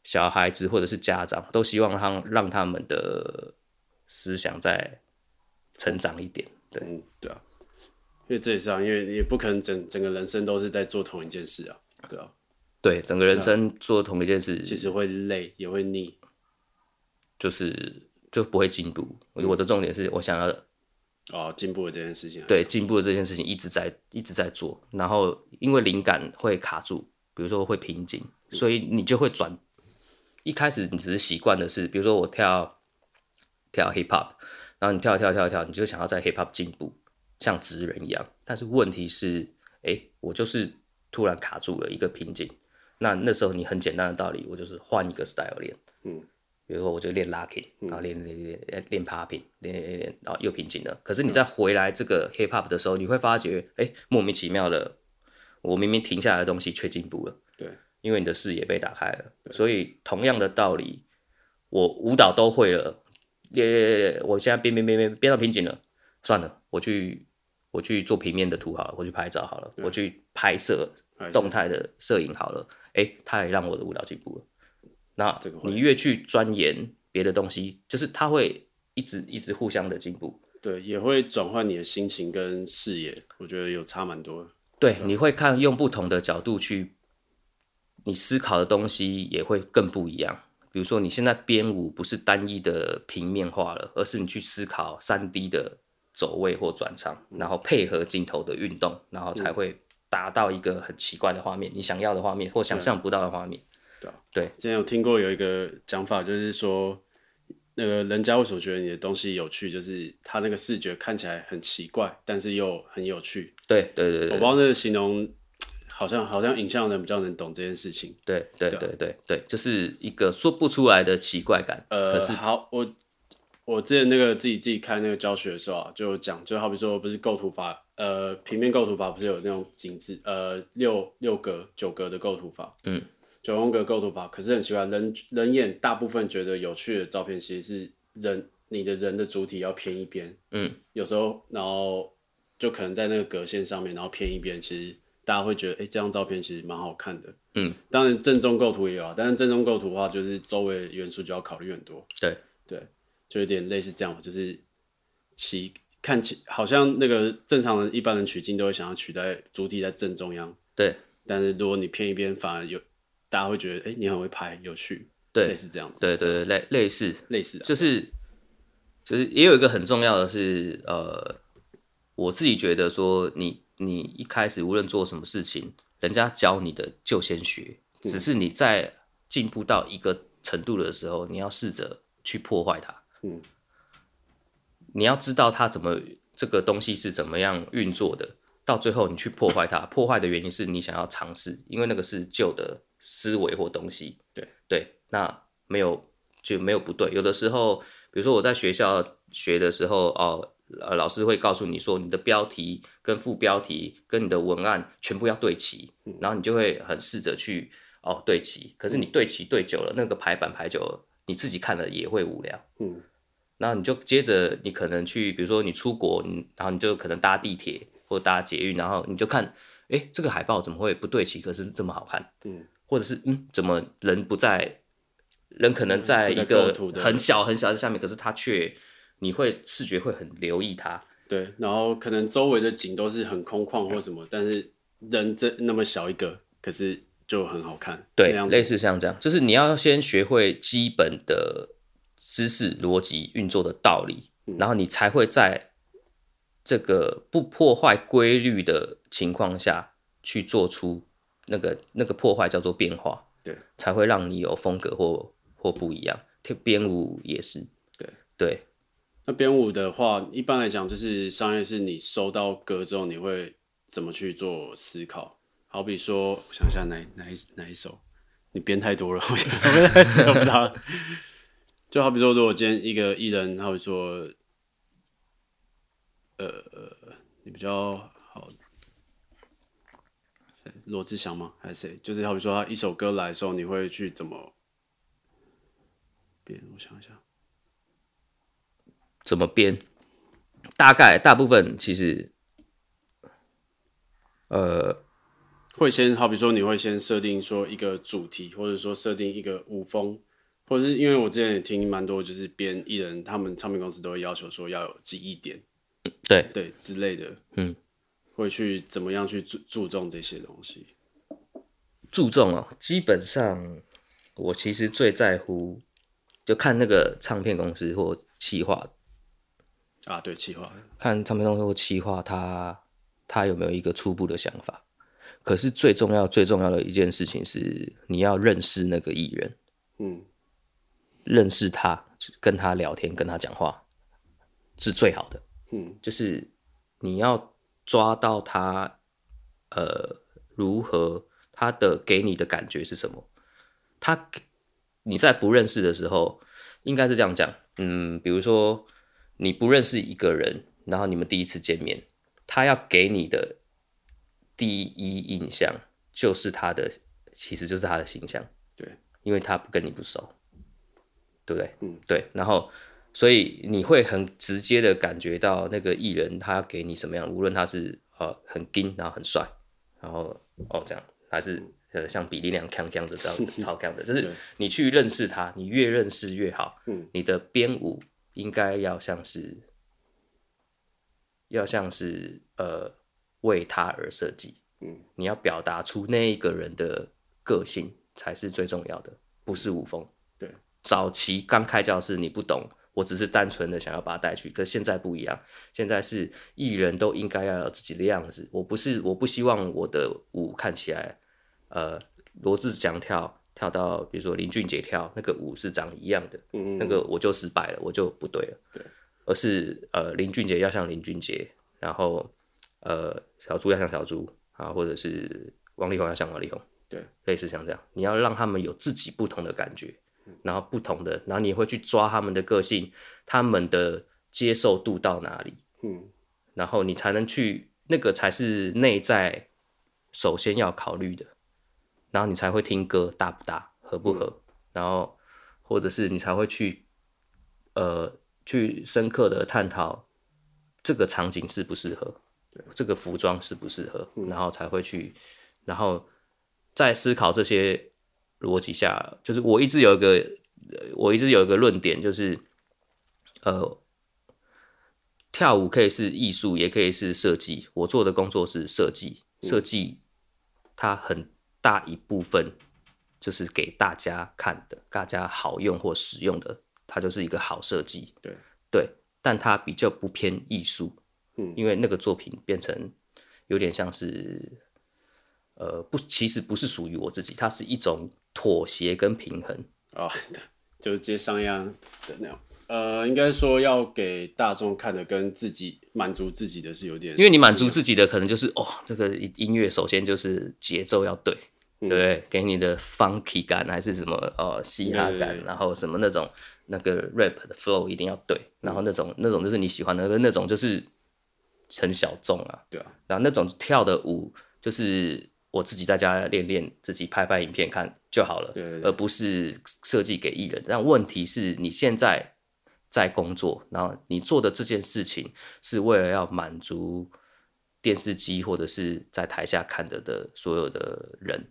小孩子或者是家长都希望他让他们的思想再成长一点。对，嗯、对啊。因为这也是啊，因为也不可能整整个人生都是在做同一件事啊，对啊，对，整个人生做同一件事，其实会累，也会腻，就是就不会进步。嗯、我的重点是我想要哦进步的这件事情，对，进步的这件事情一直在一直在做，然后因为灵感会卡住，比如说会瓶颈，所以你就会转。一开始你只是习惯的是，比如说我跳跳 hip hop，然后你跳跳跳跳，你就想要在 hip hop 进步。像职人一样，但是问题是，哎、欸，我就是突然卡住了一个瓶颈。那那时候你很简单的道理，我就是换一个 style 练，嗯，比如说我就练 locking，然后练练练练 popping，练练练，然后又瓶颈了。可是你再回来这个 hip hop 的时候，你会发觉，哎、欸，莫名其妙的，我明明停下来的东西却进步了。对，因为你的视野被打开了。所以同样的道理，我舞蹈都会了，练练练，我现在编编编编编到瓶颈了，算了，我去。我去做平面的图好了，我去拍照好了，我去拍摄动态的摄影好了，哎是，它也让我的舞蹈进步了。那你越去钻研别的东西，就是它会一直一直互相的进步。对，也会转换你的心情跟视野，我觉得有差蛮多的。对，你会看用不同的角度去，你思考的东西也会更不一样。比如说，你现在编舞不是单一的平面化了，而是你去思考三 D 的。走位或转场，然后配合镜头的运动，然后才会达到一个很奇怪的画面，你想要的画面或想象不到的画面。对啊，对。之前有听过有一个讲法，就是说，那个人家为什么觉得你的东西有趣，就是他那个视觉看起来很奇怪，但是又很有趣。对对对对，我不知道那个形容，好像好像影像人比较能懂这件事情。对对对对对，就是一个说不出来的奇怪感。呃，可是好我。我之前那个自己自己看那个教学的时候啊，就讲，就好比说，不是构图法，呃，平面构图法不是有那种景致，呃，六六格、九格的构图法，嗯，九宫格构图法。可是很奇怪，人人眼大部分觉得有趣的照片，其实是人你的人的主体要偏一边，嗯，有时候然后就可能在那个格线上面，然后偏一边，其实大家会觉得，哎、欸，这张照片其实蛮好看的，嗯。当然正中构图也有啊，但是正中构图的话，就是周围元素就要考虑很多，对对。就有点类似这样，就是其看起好像那个正常人一般人取景都会想要取在主体在正中央，对。但是如果你偏一边，反而有大家会觉得，哎、欸，你很会拍，有趣，对，类似这样子，对对对，类类似。类似，就是就是也有一个很重要的是，呃，我自己觉得说你，你你一开始无论做什么事情，人家教你的就先学，只是你在进步到一个程度的时候，你要试着去破坏它。嗯，你要知道它怎么这个东西是怎么样运作的，到最后你去破坏它，破坏的原因是你想要尝试，因为那个是旧的思维或东西。对对，那没有就没有不对。有的时候，比如说我在学校学的时候，哦，老师会告诉你说，你的标题跟副标题跟你的文案全部要对齐，然后你就会很试着去哦对齐。可是你对齐对久了，那个排版排久了，你自己看了也会无聊。嗯。然后你就接着你可能去，比如说你出国，你然后你就可能搭地铁或搭捷运，然后你就看，哎，这个海报怎么会不对齐，可是这么好看？嗯，或者是嗯，怎么人不在，人可能在一个很小很小的下面，可是他却你会视觉会很留意他。对，然后可能周围的景都是很空旷或什么，但是人这那么小一个，可是就很好看。对，类似像这样，就是你要先学会基本的知识、逻辑运作的道理，嗯，然后你才会在这个不破坏规律的情况下去做出那个那个破坏叫做变化，对，才会让你有风格或或不一样。编舞也是，对对。那编舞的话，一般来讲就是商业是你收到歌之后，你会怎么去做思考？好比说，我想一下哪哪一哪一首，你编太多了，我想 [laughs] 想不到。就好比说，如果今天一个艺人，他会说，呃，你比较好，罗志祥吗？还是谁？就是好比说，他一首歌来的时候，你会去怎么编？我想一下。怎么编？大概大部分其实，呃，会先好比说，你会先设定说一个主题，或者说设定一个舞风，或者是因为我之前也听蛮多，就是编艺人，他们唱片公司都会要求说要有记忆点，对对之类的，嗯，会去怎么样去注注重这些东西？注重哦，基本上我其实最在乎，就看那个唱片公司或企划。啊，对，企划看唱片公司或企划，他他有没有一个初步的想法？可是最重要、最重要的一件事情是，你要认识那个艺人，嗯，认识他，跟他聊天，跟他讲话是最好的，嗯，就是你要抓到他，呃，如何他的给你的感觉是什么？他你在不认识的时候，应该是这样讲，嗯，比如说。你不认识一个人，然后你们第一次见面，他要给你的第一印象就是他的，其实就是他的形象，对，因为他不跟你不熟，对不对？嗯，对。然后，所以你会很直接的感觉到那个艺人他给你什么样，无论他是呃很金，然后很帅，然后哦这样，还是呃像比利那样锵锵的这样超锵的，就是你去认识他，你越认识越好，嗯，你的编舞。应该要像是，要像是呃为他而设计，嗯，你要表达出那一个人的个性才是最重要的，不是舞风。对，早期刚开教室你不懂，我只是单纯的想要把它带去，可是现在不一样，现在是艺人都应该要有自己的样子。我不是，我不希望我的舞看起来，呃，罗志祥跳。跳到比如说林俊杰跳那个舞是长一样的，嗯，那个我就失败了，我就不对了。对，而是呃林俊杰要像林俊杰，然后呃小猪要像小猪啊，或者是王力宏要像王力宏，对，类似像这样，你要让他们有自己不同的感觉，然后不同的，然后你会去抓他们的个性，他们的接受度到哪里，嗯，然后你才能去那个才是内在首先要考虑的。然后你才会听歌搭不搭，合不合，嗯、然后或者是你才会去，呃，去深刻的探讨这个场景适不适合，对，这个服装适不适合，嗯、然后才会去，然后再思考这些逻辑下，就是我一直有一个，我一直有一个论点，就是，呃，跳舞可以是艺术，也可以是设计。我做的工作是设计，设计它很。大一部分就是给大家看的，大家好用或使用的，它就是一个好设计。对对，但它比较不偏艺术，嗯，因为那个作品变成有点像是，呃，不，其实不是属于我自己，它是一种妥协跟平衡。啊，对，就是接商鞅的那种。呃，应该说要给大众看的，跟自己满足自己的是有点，因为你满足自己的可能就是哦，这个音乐首先就是节奏要对。对不，对，给你的 funky 感还是什么哦，嘻哈感，然后什么那种那个 rap 的 flow 一定要对，然后那种那种就是你喜欢的，那种就是很小众啊，对啊，然后那种跳的舞就是我自己在家练练，自己拍拍影片看就好了，对，对，对，而不是设计给艺人。但问题是你现在在工作，然后你做的这件事情是为了要满足电视机或者是在台下看的的所有的人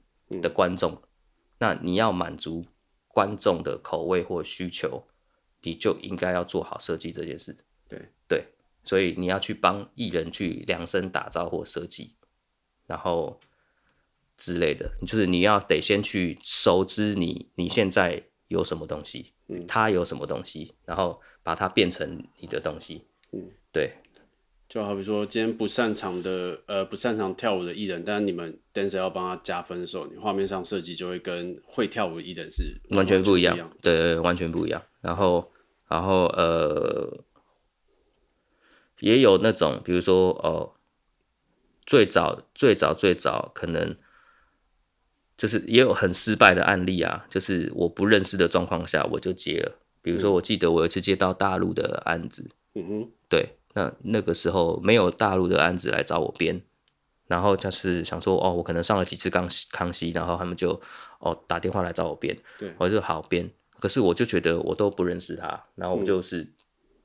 的观众，嗯、那你要满足观众的口味或需求，你就应该要做好设计这件事。对对，所以你要去帮艺人去量身打造或设计，然后。之类的，就是你要得先去熟知你你现在有什么东西，嗯，他有什么东西，然后把它变成你的东西，嗯，对，就好比说今天不擅长的呃不擅长跳舞的艺人，但是你们 dancer 要帮他加分的时候，你画面上设计就会跟会跳舞的艺人是完全不一样，对，完全不一样。然后然后呃也有那种比如说哦最早最早最早可能。就是也有很失败的案例啊，就是我不认识的状况下我就接了。比如说，我记得我有一次接到大陆的案子，嗯哼，对，那那个时候没有大陆的案子来找我编，然后就是想说，哦，我可能上了几次康熙，康熙，然后他们就哦打电话来找我编，对，我就好编。可是我就觉得我都不认识他，然后我就是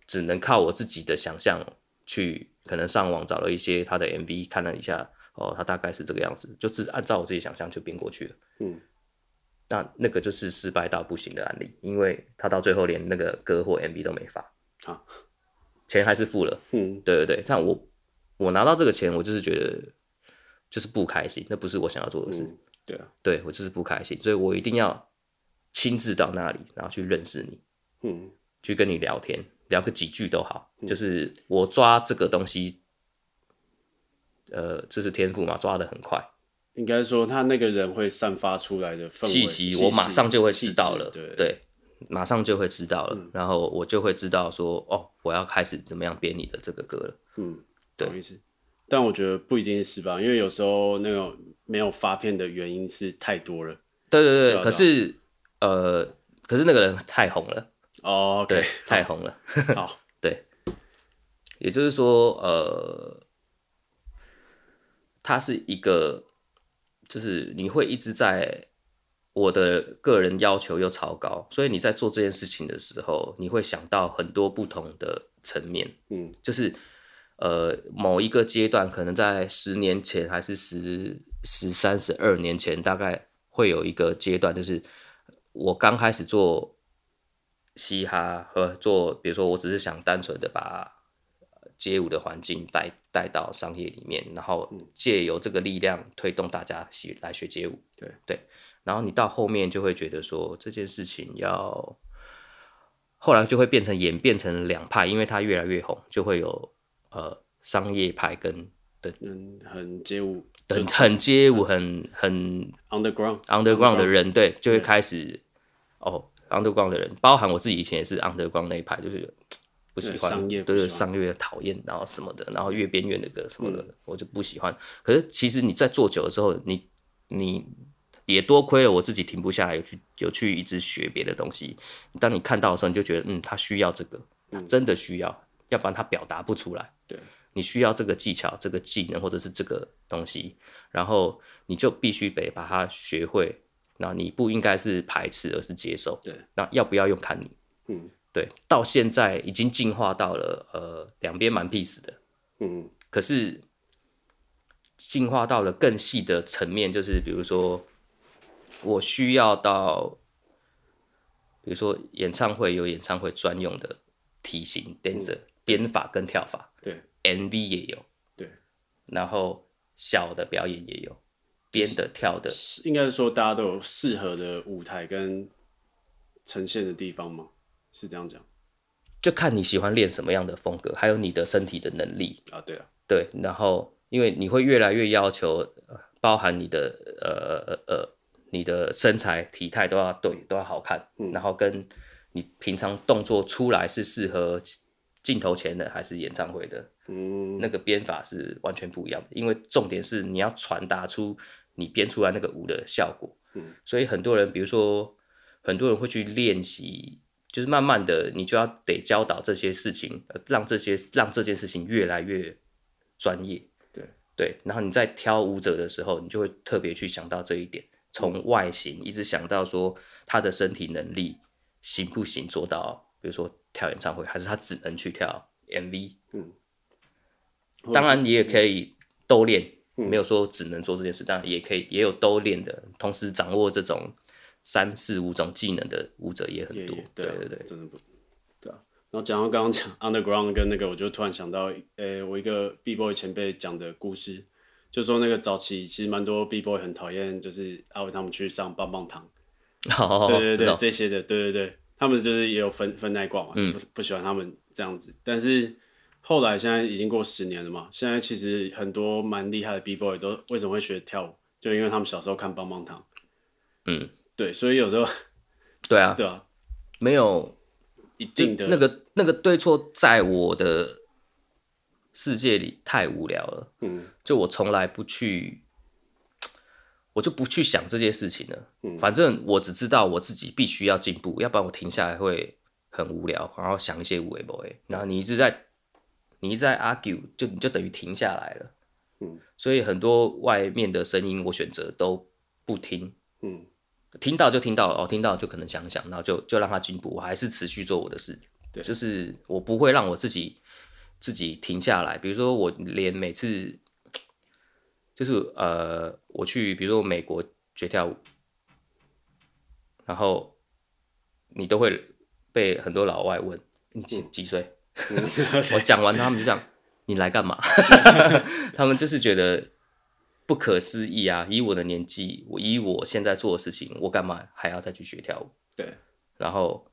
只能靠我自己的想象去，可能上网找了一些他的 MV 看了一下。哦，他大概是这个样子，就是按照我自己想象就编过去了。嗯，那那个就是失败到不行的案例，因为他到最后连那个歌或 MV 都没发，啊，钱还是付了。嗯，对对对，但我我拿到这个钱，我就是觉得就是不开心，那不是我想要做的事。嗯、对啊，对我就是不开心，所以我一定要亲自到那里，然后去认识你，嗯，去跟你聊天，聊个几句都好，嗯、就是我抓这个东西。呃，这是天赋嘛，抓的很快。应该说，他那个人会散发出来的气息，我马上就会知道了。对对，马上就会知道了，嗯、然后我就会知道说，哦，我要开始怎么样编你的这个歌了。嗯，对。意思，但我觉得不一定是吧，因为有时候那种没有发片的原因是太多了。对对对，对可是呃，可是那个人太红了。哦对，太红了。好，[laughs] 对。也就是说，呃。它是一个，就是你会一直在我的个人要求又超高，所以你在做这件事情的时候，你会想到很多不同的层面。嗯，就是呃某一个阶段，可能在十年前还是十十三十二年前，大概会有一个阶段，就是我刚开始做嘻哈和做，比如说我只是想单纯的把。街舞的环境带带到商业里面，然后借由这个力量推动大家学来学街舞。对对，然后你到后面就会觉得说这件事情要，后来就会变成演变成两派，因为它越来越红，就会有呃商业派跟的嗯很街舞，很很街舞很很 underground underground 的人，对，就会开始哦 underground 的人，包含我自己以前也是 underground 那一派，就是。不喜欢，对对，商业讨厌，然后什么的，然后越边缘的歌什么的，嗯、我就不喜欢。可是其实你在做久了之后，你你也多亏了我自己停不下来，有去有去一直学别的东西。当你看到的时候，你就觉得，嗯，他需要这个，他真的需要，嗯、要不然他表达不出来。对，你需要这个技巧、这个技能或者是这个东西，然后你就必须得把它学会。那你不应该是排斥，而是接受。对，那要不要用看你。嗯。对，到现在已经进化到了呃两边蛮 peace 的，嗯，可是进化到了更细的层面，就是比如说我需要到，比如说演唱会有演唱会专用的体型 dancer 编法跟跳法，对，MV 也有，对，然后小的表演也有编的跳的，应该是说大家都有适合的舞台跟呈现的地方吗？是这样讲，就看你喜欢练什么样的风格，还有你的身体的能力啊。对啊，对，然后因为你会越来越要求，包含你的呃呃你的身材体态都要对，都要好看，嗯、然后跟你平常动作出来是适合镜头前的还是演唱会的，嗯，那个编法是完全不一样的。因为重点是你要传达出你编出来那个舞的效果，嗯，所以很多人，比如说很多人会去练习。就是慢慢的，你就要得教导这些事情，让这些让这件事情越来越专业。对对，然后你在挑舞者的时候，你就会特别去想到这一点，从外形一直想到说他的身体能力行不行做到，比如说跳演唱会，还是他只能去跳 MV？嗯，当然你也可以都练，嗯、没有说只能做这件事，当然也可以也有都练的，同时掌握这种三四五种技能的舞者也很多。对对对，真的不，对啊。然后讲到刚刚讲 underground 跟那个，我就突然想到，诶、欸，我一个 B boy 前辈讲的故事，就说那个早期其实蛮多 B boy 很讨厌，就是阿伟他们去上棒棒堂。[laughs] 哦，对对对，这些的，对对对，他们就是也有分分耐挂嘛，嗯、不不喜欢他们这样子。但是后来现在已经过十年了嘛，现在其实很多蛮厉害的 B boy 都为什么会学跳舞，就因为他们小时候看棒棒糖。嗯，对，所以有时候，[laughs] 对啊，[laughs] 对啊，没有一定的那个那个对错，在我的世界里太无聊了。嗯，就我从来不去。我就不去想这件事情了。嗯，反正我只知道我自己必须要进步，要不然我停下来会很无聊，然后想一些无为不为。然后你一直在，你一直在 argue，就你就等于停下来了。嗯，所以很多外面的声音，我选择都不听。嗯，听到就听到，哦，听到就可能想想，然后就就让他进步，我还是持续做我的事。对，就是我不会让我自己自己停下来。比如说，我连每次。就是呃，我去，比如说美国学跳舞，然后你都会被很多老外问你几几岁？嗯、[laughs] 我讲完，他们就这样你来干嘛？[laughs] 他们就是觉得不可思议啊！以我的年纪，我以我现在做的事情，我干嘛还要再去学跳舞？对，然后。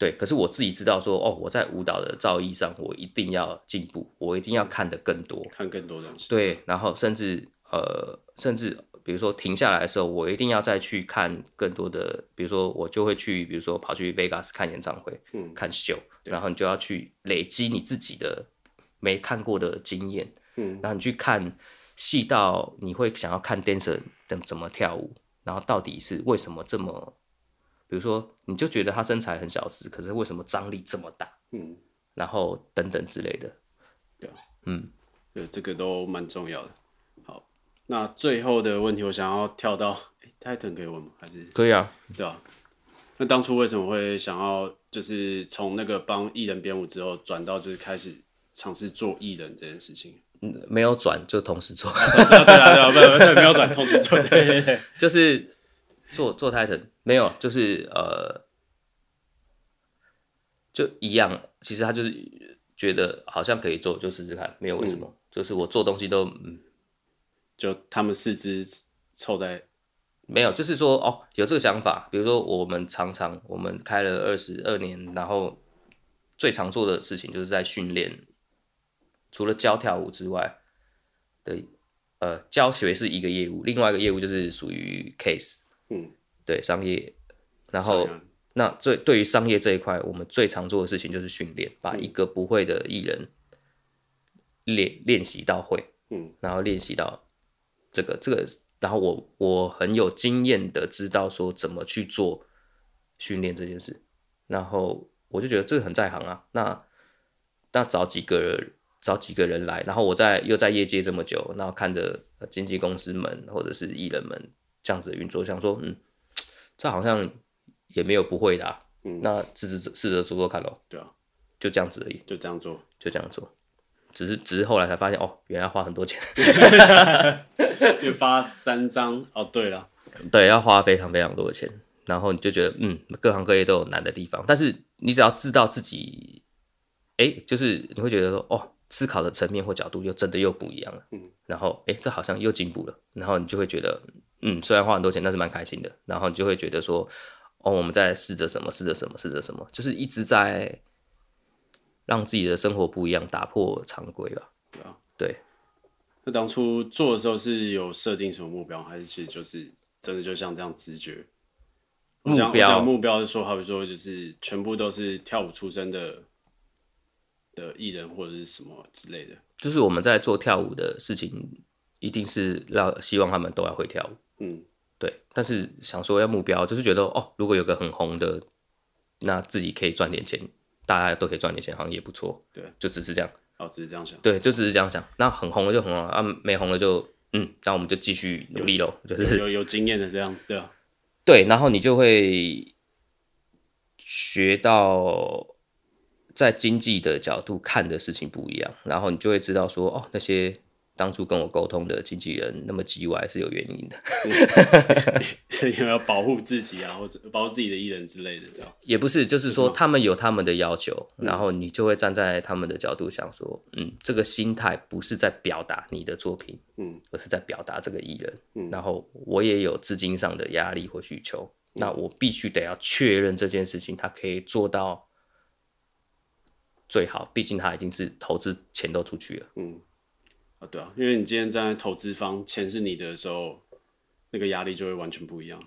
对，可是我自己知道说，哦，我在舞蹈的造诣上，我一定要进步，我一定要看得更多，看更多东西。对，然后甚至呃，甚至比如说停下来的时候，我一定要再去看更多的，比如说我就会去，比如说跑去 Vegas 看演唱会，嗯，看秀，然后你就要去累积你自己的没看过的经验，嗯，然后你去看细到你会想要看 dancer 等怎么跳舞，然后到底是为什么这么。比如说，你就觉得他身材很小只，可是为什么张力这么大？嗯，然后等等之类的，对啊，嗯，对，这个都蛮重要的。好，那最后的问题，我想要跳到，欸，Titan 可以问吗？还是可以啊，对啊。那当初为什么会想要，就是从那个帮艺人编舞之后，转到就是开始尝试做艺人这件事情？没有转，就同时做。[laughs] 对啊，对啊，对啊，没有转，同时做，对，就是。做做 Titan 没有，就是呃，就一样。其实他就是觉得好像可以做，就试试看，没有为什么。就是我做东西都，嗯，就他们四肢凑在，没有，就是说哦，有这个想法。比如说我们常常我们开了二十二年，然后最常做的事情就是在训练，除了教跳舞之外的，呃，教学是一个业务，另外一个业务就是属于 case。嗯，对，商业，然后那最对于商业这一块，我们最常做的事情就是训练，把一个不会的艺人练练习到会，嗯，然后练习到这个这个，然后我我很有经验的知道说怎么去做训练这件事，然后我就觉得这个很在行啊，那那找几个人找几个人来，然后我在又在业界这么久，然后看着经纪公司们或者是艺人们。这样子的运作，想说，嗯，这好像也没有不会的，啊，嗯，那试试试着做做看咯。对啊，就这样子而已，就这样做，就这样做，只是只是后来才发现，哦，原来要花很多钱，[laughs] 要发三张，哦，对了，对，要花非常非常多的钱，然后你就觉得，嗯，各行各业都有难的地方，但是你只要知道自己，哎，欸，就是你会觉得说，哦，思考的层面或角度又真的又不一样了，嗯，然后，哎，欸，这好像又进步了，然后你就会觉得。嗯，虽然花很多钱，但是蛮开心的。然后你就会觉得说，哦，我们在试着什么，试着什么，试着什么，就是一直在让自己的生活不一样，打破常规吧。对啊，对。那当初做的时候是有设定什么目标，还是其实就是真的就像这样直觉？目标目标是说，好比说就是全部都是跳舞出身的的艺人或者是什么之类的。就是我们在做跳舞的事情，一定是要希望他们都要会跳舞。嗯，对，但是想说要目标，就是觉得哦，如果有个很红的，那自己可以赚点钱，大家都可以赚点钱，好像也不错。对，就只是这样。哦，只是这样想。对，就只是这样想。那很红了就红了啊，没红了就嗯，那我们就继续努力喽。就是有有经验的这样，对啊。对，然后你就会学到在经济的角度看的事情不一样，然后你就会知道说，哦，那些。当初跟我沟通的经纪人那么叽歪是有原因的，因为要保护自己啊，或者保护自己的艺人之类的，也不是，就是说他们有他们的要求，然后你就会站在他们的角度想说，嗯，这个心态不是在表达你的作品，嗯，而是在表达这个艺人，嗯，然后我也有资金上的压力或需求，那我必须得要确认这件事情，他可以做到最好，毕竟他已经是投资钱都出去了，嗯。啊，对啊，因为你今天站在投资方，钱是你的时候，那个压力就会完全不一样。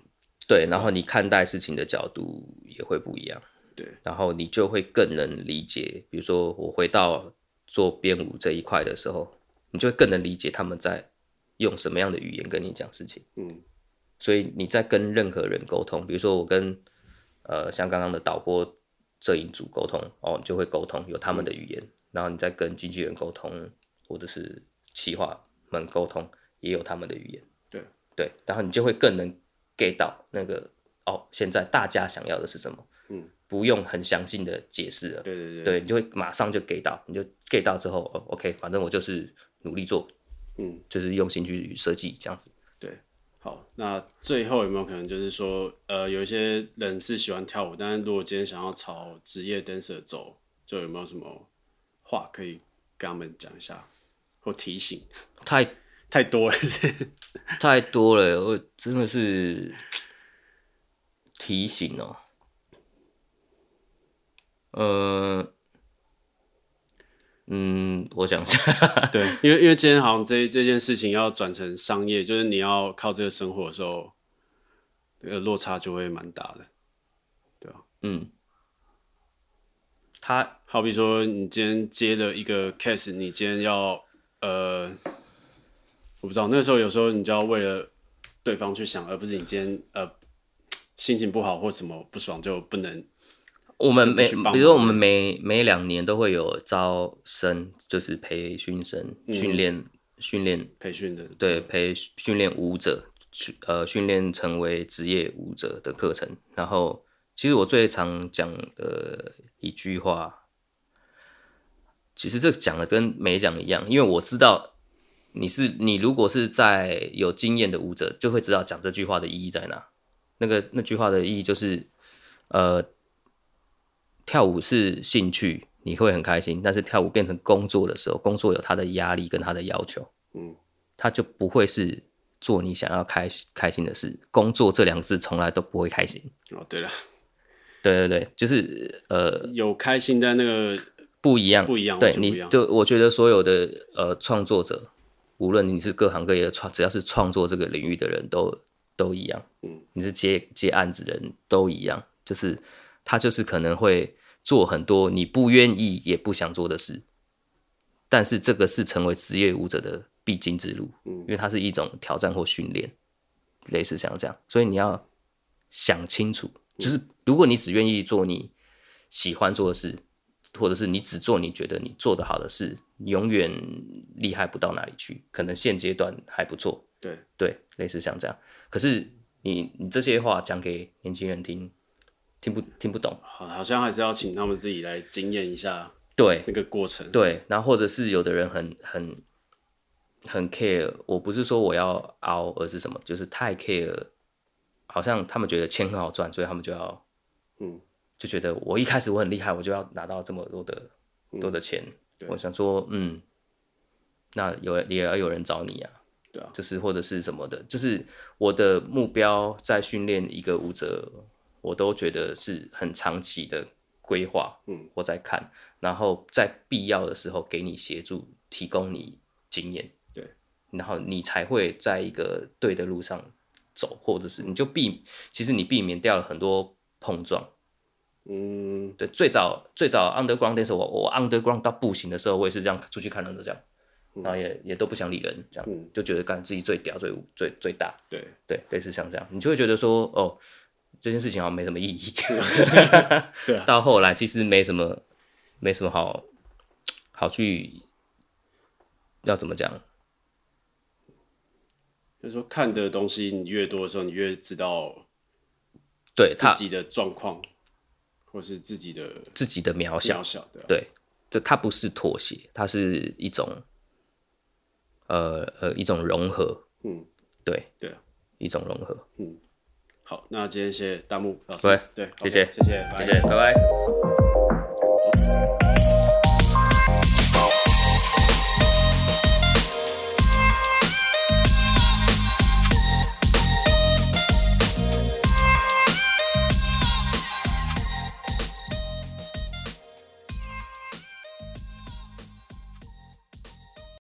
对，然后你看待事情的角度也会不一样。对，然后你就会更能理解，比如说我回到做编舞这一块的时候，你就会更能理解他们在用什么样的语言跟你讲事情。嗯，所以你在跟任何人沟通，比如说我跟呃像刚刚的导播、摄影组沟通，哦，你就会沟通有他们的语言，嗯、然后你再跟经纪人沟通，或者是。企划们沟通也有他们的语言，对。对，然后你就会更能 get 到那个哦，现在大家想要的是什么，嗯，不用很详细的解释了，对对对，对，你就会马上就 get 到，你就 get 到之后，哦，OK，反正我就是努力做，嗯，就是用心去设计这样子，对，好，那最后有没有可能就是说，呃，有一些人是喜欢跳舞，但是如果今天想要朝职业 dancer 走，就有没有什么话可以跟他们讲一下？或提醒，太 [laughs] 太多了，[laughs] 太多了，我真的是提醒哦、喔。呃，嗯，我想一下，对，因为因为今天好像这这件事情要转成商业，就是你要靠这个生活的时候，这个落差就会蛮大的，对吧？嗯，他好比说，你今天接了一个 case，你今天要。呃，我不知道，那时候有时候你就要为了对方去想，而不是你今天呃心情不好或什么不爽就不能。我们每比如说我们每每两年都会有招生，就是培训生训练训练培训的，对，培训练舞者训呃训练成为职业舞者的课程。然后其实我最常讲的一句话。其实这讲的跟没讲一样，因为我知道你是你，如果是在有经验的舞者，就会知道讲这句话的意义在哪。那个那句话的意义就是，呃，跳舞是兴趣，你会很开心，但是跳舞变成工作的时候，工作有它的压力跟它的要求，嗯，它就不会是做你想要开开心的事。工作这两个字从来都不会开心。哦，对了，对对对，就是呃，有开心在那个。不一样，不一样。对，你就我觉得所有的呃创作者，无论你是各行各业的创，只要是创作这个领域的人都都一样。嗯，你是接接案子的人都一样，就是他就是可能会做很多你不愿意也不想做的事，但是这个是成为职业舞者的必经之路。嗯，因为它是一种挑战或训练，类似像这样，所以你要想清楚，就是如果你只愿意做你喜欢做的事。或者是你只做你觉得你做得好的事，永远厉害不到哪里去。可能现阶段还不错，对对，类似像这样。可是你你这些话讲给年轻人听，听不听不懂？好，好像还是要请他们自己来经验一下，对那个过程。对，然后或者是有的人很很很 care，我不是说我要熬，而是什么，就是太 care，好像他们觉得钱很好赚，所以他们就要嗯。就觉得我一开始我很厉害，我就要拿到这么多的、嗯、多的钱。我想说，嗯，那有也要有人找你啊，对啊，就是或者是什么的，就是我的目标在训练一个舞者，我都觉得是很长期的规划。嗯，我在看，然后在必要的时候给你协助，提供你经验。对，然后你才会在一个对的路上走，或者是你就避，其实你避免掉了很多碰撞。嗯，对，最早最早 underground 的时候，我我 underground 到不行的时候，我也是这样出去看人的这样，嗯、然后也也都不想理人，这样、嗯、就觉得干自己最屌、最最最大。对对，类似像这样，你就会觉得说，哦，这件事情好像没什么意义。对啊。到后来其实没什么，没什么好好去，要怎么讲？就是说看的东西你越多的时候，你越知道对自己的状况。或是自己的自己的渺小，渺小的，对，这它不是妥协，它是一种，呃呃，一种融合，嗯，对对啊，一种融合，嗯，好，那今天谢谢大木老师，对，谢谢，谢谢，谢谢，拜拜。